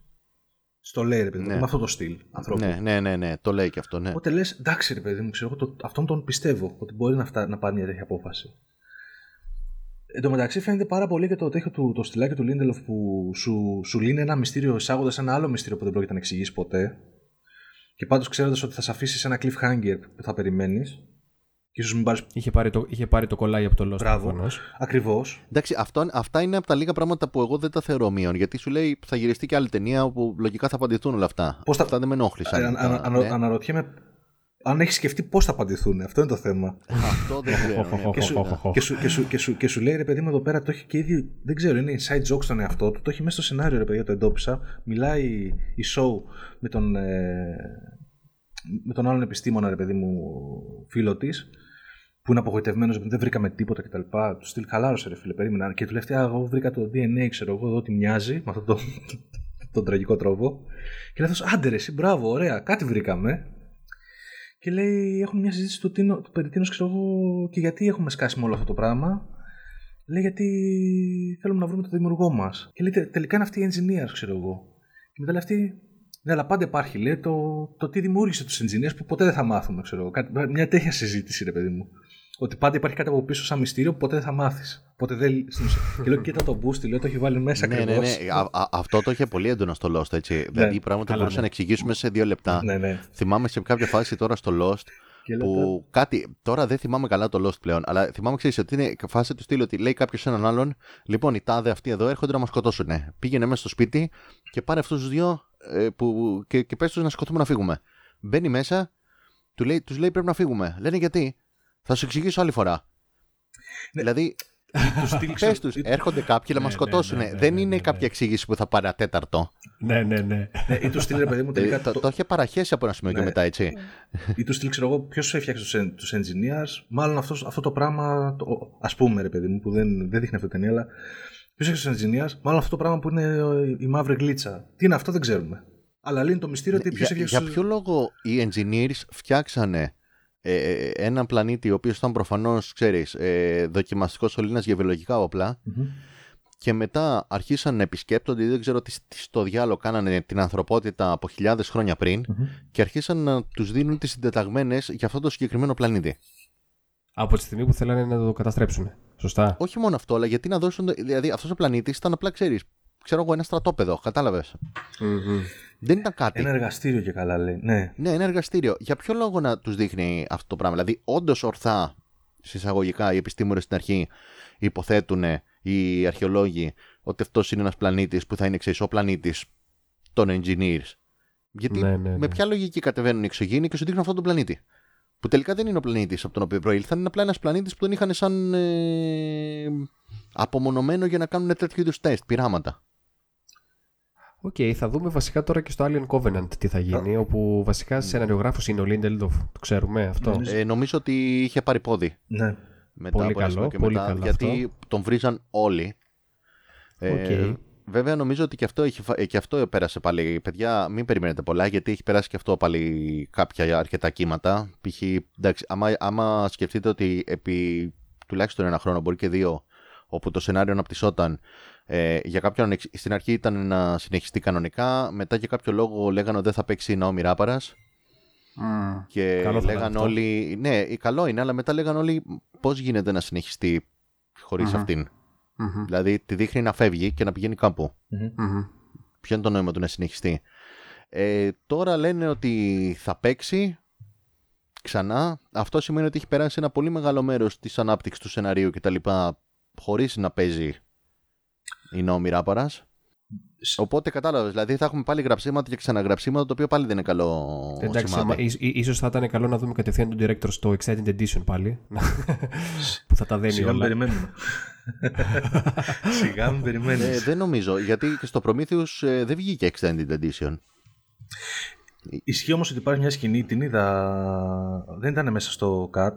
Στο λέει ρε παιδί μου, Ναι. με αυτό το στυλ ανθρώπου. Ναι, ναι, ναι, ναι, το λέει και αυτό, ναι. Οπότε λες, εντάξει ρε παιδί μου, ξέρω, εγώ, το, αυτόν τον πιστεύω ότι μπορεί να, φτά, να πάρει μια τέτοια απόφαση. Εν τω μεταξύ φαίνεται πάρα πολύ και το τέτοιο του το στυλάκι του Λίντελοφ που σου, σου λύνει ένα μυστήριο εισάγοντας ένα άλλο μυστήριο που δεν πρόκειται να εξηγήσει ποτέ. Και πάντως ξέροντας ότι θα σε αφήσει σε ένα cliffhanger που θα περιμένεις. Και ίσως μην πάρεις. Είχε πάρει, το, είχε πάρει το κολλάι από το Lost Μπράβο. προφανώς. Ακριβώς. Εντάξει, αυτό, αυτά είναι από τα λίγα πράγματα που εγώ δεν τα θεωρώ μείον. Γιατί σου λέει θα γυριστεί και άλλη ταινία όπου λογικά θα απαντηθούν όλα αυτά. Πώς θα- Αυτά δεν με ενόχλησαν. Ανα, ανα, ανα, ναι. Αναρωτιέμαι αν έχεις σκεφτεί πώς θα απαντηθούν. Αυτό είναι το θέμα. Αυτό δεν ξέρω. ναι, και, σου, ναι. και, σου, και, σου, και, σου, και σου λέει ρε παιδί μου εδώ πέρα το έχει και ήδη. Δεν ξέρω, είναι inside joke στον εαυτό του. Το έχει μέσα στο σενάριο ρε παιδιά, το εντόπισα. Μιλάει η show με τον, ε, με τον άλλον επιστήμονα ρε παιδί μου, φίλο της, που είναι απογοητευμένος, δεν βρήκαμε τίποτα κτλ. Του στυλ χαλάρωσε ρε φίλε, περίμενα. Και του λέει, «Α, εγώ βρήκα το DNA, ξέρω εγώ, εδώ ότι μοιάζει με αυτόν τον, τον τραγικό τρόπο. Και λέει αυτός, άντε ρε, εσύ, μπράβο, ωραία, κάτι βρήκαμε. Και λέει, έχουμε μια συζήτηση του, τίνο, του περί τίνος, ξέρω εγώ, και γιατί έχουμε σκάσει με όλο αυτό το πράγμα. Λέει, γιατί θέλουμε να βρούμε το δημιουργό μας. Και λέει, «Τε- τελικά είναι αυτή η engineers, ξέρω εγώ. Και μετά λέει αυτή, ναι, αλλά πάντα υπάρχει, λέει, το, το τι δημιούργησε τους engineers που ποτέ δεν θα μάθουμε, ξέρω εγώ. Κάτι- Μια τέτοια συζήτηση, ρε παιδί μου. Ότι πάντα υπάρχει κάτι από πίσω σαν μυστήριο που ποτέ δεν θα μάθεις. Ποτέ δεν. στην ουσία- και λέω, κοίτα το boost, λέω, το έχει βάλει μέσα ναι, ναι, ακριβώς. ναι. Α, α, αυτό το είχε πολύ έντονο στο Lost, έτσι. δηλαδή πράγματα που καλά, μπορούσαν ναι. να εξηγήσουμε σε δύο λεπτά. Ναι, ναι. Θυμάμαι σε κάποια φάση τώρα στο Lost Και λέω, που κάτι. Τώρα δεν θυμάμαι καλά το Lost πλέον, αλλά θυμάμαι ξέρεις ότι είναι φάση του στυλ ότι λέει κάποιος έναν άλλον: Λοιπόν, οι τάδε αυτοί εδώ έρχονται να μας σκοτώσουν. Πήγαινε μέσα στο σπίτι και πάρε αυτούς τους δύο ε, που, και, και πες τους να σκοτώσουμε να φύγουμε. Μπαίνει μέσα, του λέει, τους λέει πρέπει να φύγουμε. Λένε γιατί; Θα σου εξηγήσω άλλη φορά. Δηλαδή, του στυλ, πε ξέρω- τους, έρχονται κάποιοι να μας ναι, σκοτώσουν. ναι, ναι, Δεν ναι, είναι ναι, κάποια ναι. εξήγηση που θα πάρει ένα τέταρτο. Ναι, ναι, ναι. Ναι, ή τους στυλ, ρε παιδί μου, τελικά. Ε, το, το είχε παραχέσει από ένα σημείο και Ναι. μετά, έτσι. ή τους στυλ, ξέρω εγώ, ποιος έφτιαξε τους τους engineers. Μάλλον αυτός, αυτό το πράγμα, ας πούμε, ρε παιδί μου, που δεν, δεν δείχνει αυτή η ταινία, αλλά ποιος έφτιαξε τους engineers. Μάλλον αυτό το πράγμα που είναι ε, η μαύρη γλίτσα. Τι είναι αυτό, δεν ξέρουμε. Αλλά λύνει το μυστήριο ότι ποιος για, έφτιαξε. για ποιο λόγο οι engineers φτιάξανε ε, ε, έναν πλανήτη ο οποίος ήταν προφανώς, ξέρεις, ε, δοκιμαστικός σωλήνας για βιολογικά όπλα Μμμ. και μετά αρχίσαν να επισκέπτονται ή δεν ξέρω τι, τι στο διάλογο κάνανε την ανθρωπότητα από χιλιάδες χρόνια πριν Μμμ. και αρχίσαν να τους δίνουν τις συντεταγμένες για αυτό το συγκεκριμένο πλανήτη. Από τη στιγμή που θέλανε να το καταστρέψουν. Σωστά. Όχι μόνο αυτό, αλλά γιατί να δώσουν. Δηλαδή, αυτός ο πλανήτης ήταν απλά, ξέρεις, ξέρω εγώ, ένα στρατόπεδο. Κατάλαβες. Μμμ. Δεν ήταν κάτι. Ένα εργαστήριο και καλά λέει. Ναι. Ναι, ένα εργαστήριο. Για ποιο λόγο να τους δείχνει αυτό το πράγμα; Δηλαδή, όντως ορθά, συσσαγωγικά, οι επιστήμονες στην αρχή υποθέτουν οι αρχαιολόγοι ότι αυτός είναι ένας πλανήτης που θα είναι ξέρεις, ο πλανήτης των engineers. Γιατί Ναι, ναι, ναι. με ποια λογική κατεβαίνουν οι εξωγήινοι και σου δείχνουν αυτόν τον πλανήτη; Που τελικά δεν είναι ο πλανήτης από τον οποίο προήλθαν, είναι απλά ένας πλανήτης που τον είχαν σαν ε, απομονωμένο για να κάνουν τέτοιου είδους τεστ, πειράματα. Οκ, θα δούμε βασικά τώρα και στο Alien Covenant τι θα γίνει, όπου βασικά σεναριογράφος είναι ο Lindelof, το ξέρουμε αυτό. Νομίζω. Ε, νομίζω ότι είχε πάρει πόδι. ναι. μετά Πολύ από ένα καλό, σημείο και πολύ μετά, καλό γιατί αυτό. τον βρίζαν όλοι. Ε, Οκ. Βέβαια νομίζω ότι και αυτό, έχει, φα- ε, και αυτό πέρασε πάλι. Παιδιά, μην περιμένετε πολλά, γιατί έχει περάσει και αυτό πάλι κάποια αρκετά κύματα. Π.χ. εντάξει, άμα, άμα σκεφτείτε ότι επί τουλάχιστον ένα χρόνο, μπορεί και δύο, όπου το σενάριο αναπτυσσόταν, ε, για κάποιον εξ- στην αρχή ήταν να συνεχιστεί κανονικά, μετά για κάποιο λόγο λέγανε ότι δεν θα παίξει η Ναόμι Ράπαρας και Καλό θα ήταν λέγαν αυτό. όλοι. Ναι, καλό είναι, αλλά μετά λέγαν όλοι πώς γίνεται να συνεχιστεί χωρίς Μμμ. αυτήν. Μμμ. Δηλαδή τη δείχνει να φεύγει και να πηγαίνει κάπου. Μμμ. Ποιο είναι το νόημα του να συνεχιστεί; Ε, τώρα λένε ότι θα παίξει ξανά. Αυτό σημαίνει ότι έχει περάσει ένα πολύ μεγάλο μέρος της ανάπτυξης του σεναρίου κτλ. χωρίς να παίζει η Νόμι Ράπαρα. Οπότε κατάλαβες, δηλαδή θα έχουμε πάλι γραψίματα και ξαναγραψίματα, το οποίο πάλι δεν είναι καλό Εντάξει, σημάδι. μα, ίσ- ί- ίσως θα ήταν καλό να δούμε κατευθείαν τον director στο Extended Edition πάλι. που θα τα δένει Σιγά μην όλα. περιμένουμε. Σιγά μην περιμένεις. Ε, δεν νομίζω, γιατί και στο Prometheus ε, δεν βγήκε Extended Edition. Ισχύει όμως ότι υπάρχει μια σκηνή, την είδα. Δεν ήταν μέσα στο cut,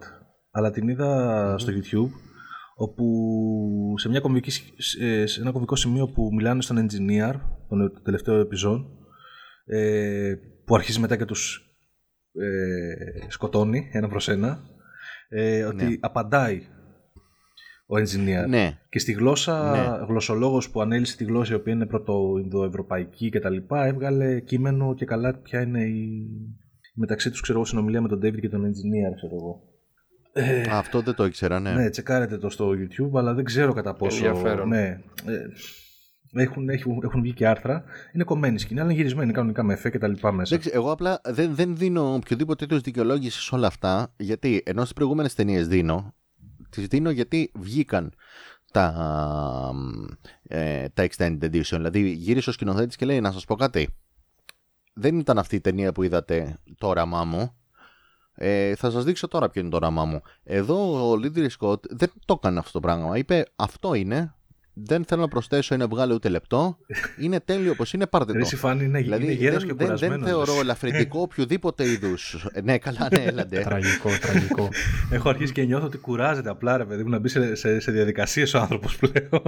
αλλά την είδα στο YouTube. Όπου σε, μια κομβική, σ- ε, σε ένα κομβικό σημείο που μιλάνε στον engineer, τον το τελευταίο επιζών, ε, που αρχίζει μετά και τους ε, σκοτώνει ένα προς ένα, ε, ότι Ναι. απαντάει ο engineer. Ναι, Και στη γλώσσα, Ναι. γλωσσολόγος που ανέλησε τη γλώσσα η οποία είναι πρωτοινδοευρωπαϊκή και τα λοιπά, έβγαλε κείμενο και καλά ποια είναι η μεταξύ τους ξέρω εγώ συνομιλία με τον David και τον engineer ξέρω εγώ. Ε, αυτό δεν το ήξερα, ναι. ναι, τσεκάρετε το στο YouTube, αλλά δεν ξέρω κατά πόσο. Ενδιαφέρον. Ναι. Ε, έχουν, έχουν, έχουν βγει και άρθρα. Είναι κομμένη σκηνή, αλλά είναι γυρισμένη κανονικά με εφέ και τα λοιπά μέσα. Εντάξει, εγώ απλά δεν, δεν δίνω οποιοδήποτε είδου δικαιολόγησης σε όλα αυτά, γιατί ενώ στις προηγούμενες ταινίες δίνω, τις δίνω γιατί βγήκαν τα, ε, τα Extended Edition. Δηλαδή γύρισε ο σκηνοθέτης και λέει: Να σας πω κάτι. Δεν ήταν αυτή η ταινία που είδατε το όραμά μου. Ε, θα σας δείξω τώρα ποιο είναι το όραμά μου. Εδώ ο Λίδρυ Σκοτ δεν το έκανε αυτό το πράγμα. Είπε αυτό είναι, δεν θέλω να προσθέσω ή να βγάλω ούτε λεπτό. Είναι τέλειο όπως είναι, πάρτε το. Ρε Σιφάνη είναι, Δηλαδή είναι γέρος δεν, και δεν, κουρασμένος. δεν θεωρώ ελαφρυντικό οποιοδήποτε είδους. ναι, καλά, ναι, έλαντε. Τραγικό, τραγικό. Έχω αρχίσει και νιώθω ότι κουράζεται απλά ρε παιδί μου να μπει σε, σε, σε διαδικασίες ο άνθρωπος πλέον.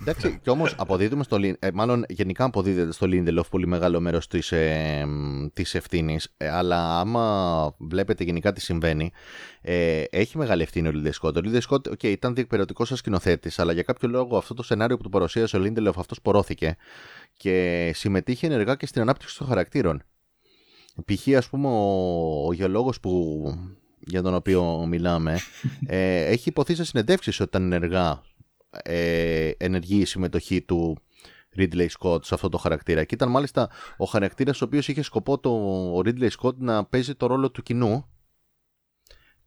Εντάξει, κι όμως αποδίδουμε στο. Λιν- Ε, μάλλον γενικά αποδίδεται στο Lindelof πολύ μεγάλο μέρος της ε, της ευθύνης. αλλά άμα βλέπετε γενικά τι συμβαίνει, ε, έχει μεγάλη ευθύνη ο Lindelof Scott. Ο Lindelof Scott, okay, ήταν διεκπαιρεωτικός σαν σκηνοθέτης, αλλά για κάποιο λόγο αυτό το σενάριο που του παρουσίασε ο Lindelof αυτός πορώθηκε και συμμετείχε ενεργά και στην ανάπτυξη των χαρακτήρων. Π.χ. ας πούμε ο, ο γεωλόγος που, για τον οποίο μιλάμε ε, έχει ειπωθεί σε συνεντεύξεις ότι ήταν ενεργά ε, ενεργή η συμμετοχή του Ridley Scott σε αυτό το χαρακτήρα. Και ήταν μάλιστα ο χαρακτήρας ο οποίος είχε σκοπό το ο Ridley Scott να παίζει το ρόλο του κοινού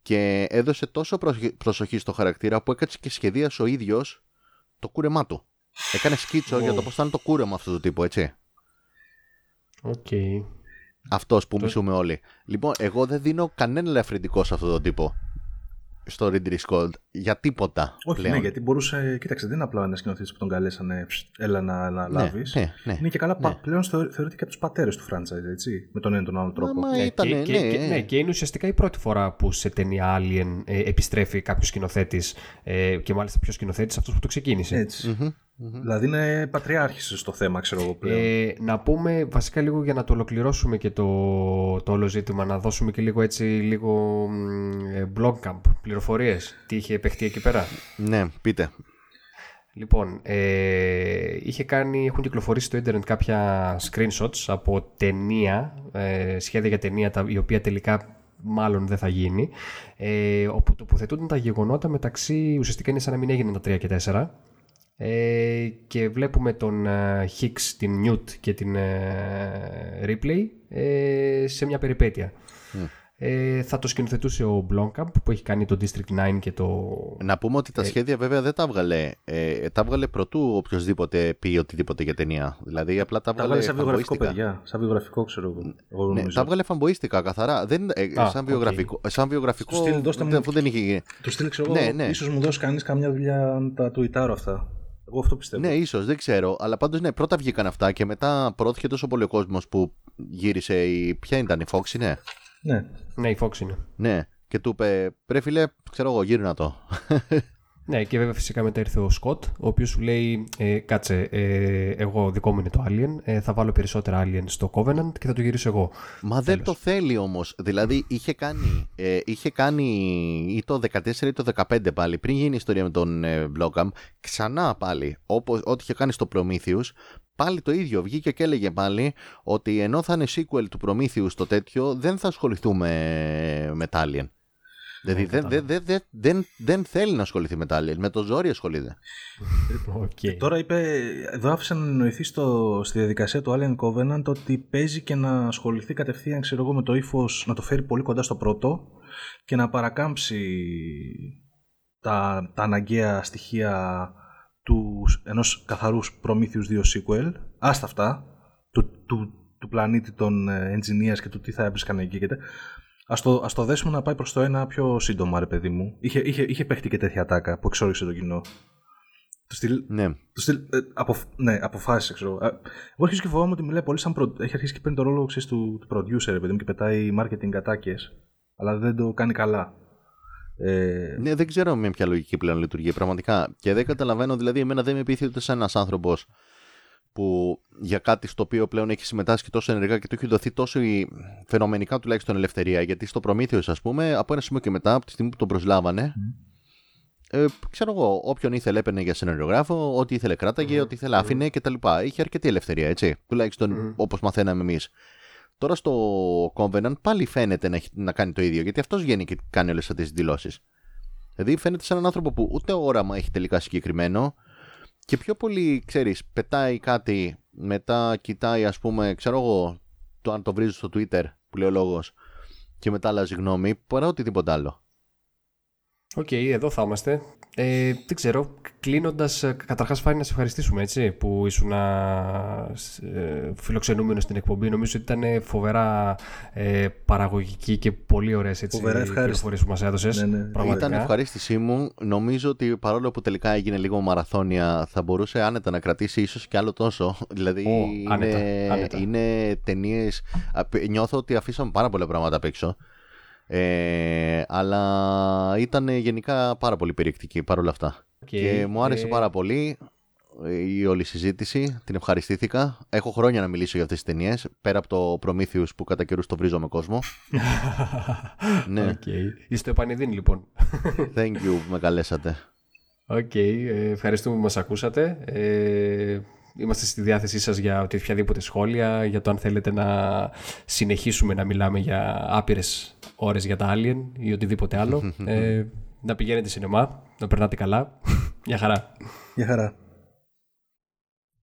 και έδωσε τόσο προσοχή- προσοχή στο χαρακτήρα που έκατσε και σχεδίασε ο ίδιος το κούρεμά του. Έκανε σκίτσο για το πώς θα είναι το κούρεμα αυτού του τύπου, έτσι. Οκ. Αυτός που μισούμε όλοι. Λοιπόν, εγώ δεν δίνω κανένα ελαφρυντικό σε αυτόν τον τύπο. Στο Ridley Scott. Για τίποτα. Όχι, πλέον. ναι, γιατί μπορούσε. Κοίταξε, δεν είναι απλά ένας σκηνοθέτη που τον καλέσανε. «Ψ, Έλα να, να Ναι, λάβεις. ναι, ναι. Είναι και καλά. πα- Ναι. Πλέον θεωρ- θεωρείται και από τους πατέρες του franchise, έτσι. Με τον ένα ή τον άλλο τρόπο. Άμα Ε, ήταν, και, ναι, και, και, ναι, και είναι ουσιαστικά η πρώτη φορά που σε ταινία Alien ε, επιστρέφει κάποιος σκηνοθέτης ε, και μάλιστα πιο σκηνοθέτης αυτός που το ξεκίνησε. Έτσι. Μμμ. Δηλαδή είναι πατριάρχης στο θέμα, ξέρω εγώ πλέον. Ε, να πούμε βασικά λίγο για να το ολοκληρώσουμε και το, το όλο ζήτημα, να δώσουμε και λίγο έτσι λίγο μ, ε, blog camp, πληροφορίες, τι είχε παιχτεί εκεί πέρα. Ναι, πείτε. Λοιπόν, ε, είχε κάνει, έχουν κυκλοφορήσει στο ίντερνετ κάποια screenshots από ταινία, ε, σχέδια για ταινία, τα, η οποία τελικά μάλλον δεν θα γίνει, ε, όπου τοποθετούνται τα γεγονότα μεταξύ, ουσιαστικά είναι σαν να μην έγιναν τα 3 και 4, ε, και βλέπουμε τον ε, Hicks, την Newt και την ε, Ripley ε, σε μια περιπέτεια. Ε, θα το σκηνοθετούσε ο Blomkamp που έχει κάνει το District 9 και το... Να πούμε ότι τα σχέδια βέβαια δεν τα έβγαλε. Ε, τα έβγαλε προτού οποιοδήποτε πει οτιδήποτε για ταινία. Δηλαδή απλά τα Τα έβγαλε. βγάλει σαν βιογραφικό, φανμποΐστικα. παιδιά. Σαν βιογραφικό, ξέρω εγώ. εγώ Ναι, νομίζω. τα έβγαλε φανμποΐστικα καθαρά. Δεν, ε, Α, σαν, οκ. βιογραφικό, σαν βιογραφικό. Του στείλ, δώστε μου- αφού δεν είχε γίνει. Του στείλει, ξέρω Ναι, εγώ. ναι. Ίσως μου δώσει κανείς καμιά δουλειά να τα τουιτάρω αυτά. Εγώ αυτό πιστεύω. Ναι, ίσως, δεν ξέρω. Αλλά πάντως ναι, πρώτα βγήκαν αυτά και μετά προώθηκε τόσο πολύ ο κόσμος που γύρισε η. Ποια ήταν η Fox, ναι. ναι. Ναι, η Fox είναι. Ναι. Και του είπε, πρέπει φίλε, ξέρω εγώ, γύρνα το. Ναι, και βέβαια φυσικά μετά ήρθε ο Σκοτ, ο οποίος σου λέει, ε, κάτσε, ε, εγώ δικό μου είναι το Alien, ε, θα βάλω περισσότερα Alien στο Covenant και θα το γυρίσω εγώ. Μα δεν το θέλει όμως. Δηλαδή είχε κάνει, ε, είχε κάνει ή το 14 ή το 15 πάλι, πριν γίνει η ιστορία με τον ε, Blomkamp, ξανά πάλι, όπως, ό,τι είχε κάνει στο Prometheus, πάλι το ίδιο. Βγήκε και έλεγε πάλι ότι ενώ θα είναι sequel του Prometheus το τέτοιο, δεν θα ασχοληθούμε με τα Alien. Δηλαδή δεν, δεν, δεν, δεν, δεν, δεν θέλει να ασχοληθεί με τα Alien. Με το ζόρι ασχολείται. Οκ. Τώρα είπε, εδώ άφησε να εννοηθεί στο, στη διαδικασία του Alien Covenant ότι παίζει και να ασχοληθεί κατευθείαν, ξέρω εγώ, με το ύφος να το φέρει πολύ κοντά στο πρώτο και να παρακάμψει τα, τα αναγκαία στοιχεία του, ενός καθαρούς Prometheus 2 sequel, άστα αυτά, του, του, του πλανήτη των ε, engineers και του τι θα έβρισκαν εκεί και τε- Ας το, ας το δέσουμε να πάει προς το ένα πιο σύντομα, ρε παιδί μου. Είχε, είχε, είχε παίχτη και τέτοια τάκα που εξόριξε το κοινό. Το στυλ, Ναι. το στυλ, ε, αποφ, ναι, αποφάσισε, ξέρω. Ε, Εγώ αρχίζω και φοβάμαι ότι μιλάει πολύ σαν. Προ, έχει αρχίσει και παίρνει το ρόλο ξέρεις, του, του producer, ρε παιδί μου, και πετάει marketing ατάκες. Αλλά δεν το κάνει καλά. Ε, Ναι, δεν ξέρω με ποια λογική πλέον λειτουργεί πραγματικά. Και δεν καταλαβαίνω, δηλαδή, εμένα δεν με πείθει ούτε σαν ένας άνθρωπος που για κάτι στο οποίο πλέον έχει συμμετάσχει τόσο ενεργά και του έχει δοθεί τόσο η φαινομενικά τουλάχιστον ελευθερία. Γιατί στο Προμήθειος, ας πούμε, από ένα σημείο και μετά, από τη στιγμή που τον προσλάβανε, ε, ξέρω εγώ, όποιον ήθελε έπαιρνε για σεναριογράφο, ό,τι ήθελε κράταγε, ό,τι ήθελε άφηνε κτλ. Είχε αρκετή ελευθερία, έτσι. Τουλάχιστον όπως μαθαίναμε εμείς. Τώρα στο Covenant πάλι φαίνεται να, έχει- να κάνει το ίδιο, γιατί αυτός βγαίνει και κάνει όλες αυτές τις δηλώσεις. Δηλαδή φαίνεται σαν έναν άνθρωπο που ούτε όραμα έχει τελικά συγκεκριμένο και πιο πολύ, ξέρεις, πετάει κάτι, μετά κοιτάει ας πούμε, ξέρω εγώ, το αν το βρίζει στο Twitter που λέει ο λόγος και μετά αλλάζει γνώμη, παρά οτιδήποτε άλλο. Οκ, εδώ θα είμαστε. Ε, δεν ξέρω, κλείνοντας, καταρχάς Φάνη να σε ευχαριστήσουμε έτσι, που ήσουν ε, φιλοξενούμενος στην εκπομπή. Νομίζω ότι ήταν φοβερά ε, παραγωγική και πολύ ωραίες Φοβερά ευχάριστη. πληροφορίες που μας έδωσες. Ναι, ναι. Ήταν ευχαρίστησή μου. Νομίζω ότι παρόλο που τελικά έγινε λίγο μαραθώνια, θα μπορούσε άνετα να κρατήσει ίσως και άλλο τόσο. Δηλαδή Ω, άνετα, είναι, άνετα. είναι ταινίες. Νιώθω ότι αφήσαμε πάρα πολλά πράγματα απ' έξω. Ε, αλλά ήταν γενικά πάρα πολύ περιεκτική παρόλα αυτά. Και μου άρεσε ε, πάρα πολύ η όλη συζήτηση. Την ευχαριστήθηκα. Έχω χρόνια να μιλήσω για αυτές τις ταινίες. Πέρα από το Prometheus που κατά καιρούς το βρίζω με κόσμο. ναι, Οκ. Εις το επανιδείν λοιπόν. thank you που με καλέσατε. Οκ, ε, ευχαριστούμε που μας ακούσατε. Ε, είμαστε στη διάθεσή σας για οτι- οποιαδήποτε σχόλια, για το αν θέλετε να συνεχίσουμε να μιλάμε για άπειρες ώρες για τα Alien ή οτιδήποτε άλλο. ε, να πηγαίνετε σινεμά, να περνάτε καλά. Μια χαρά. Γεια χαρά.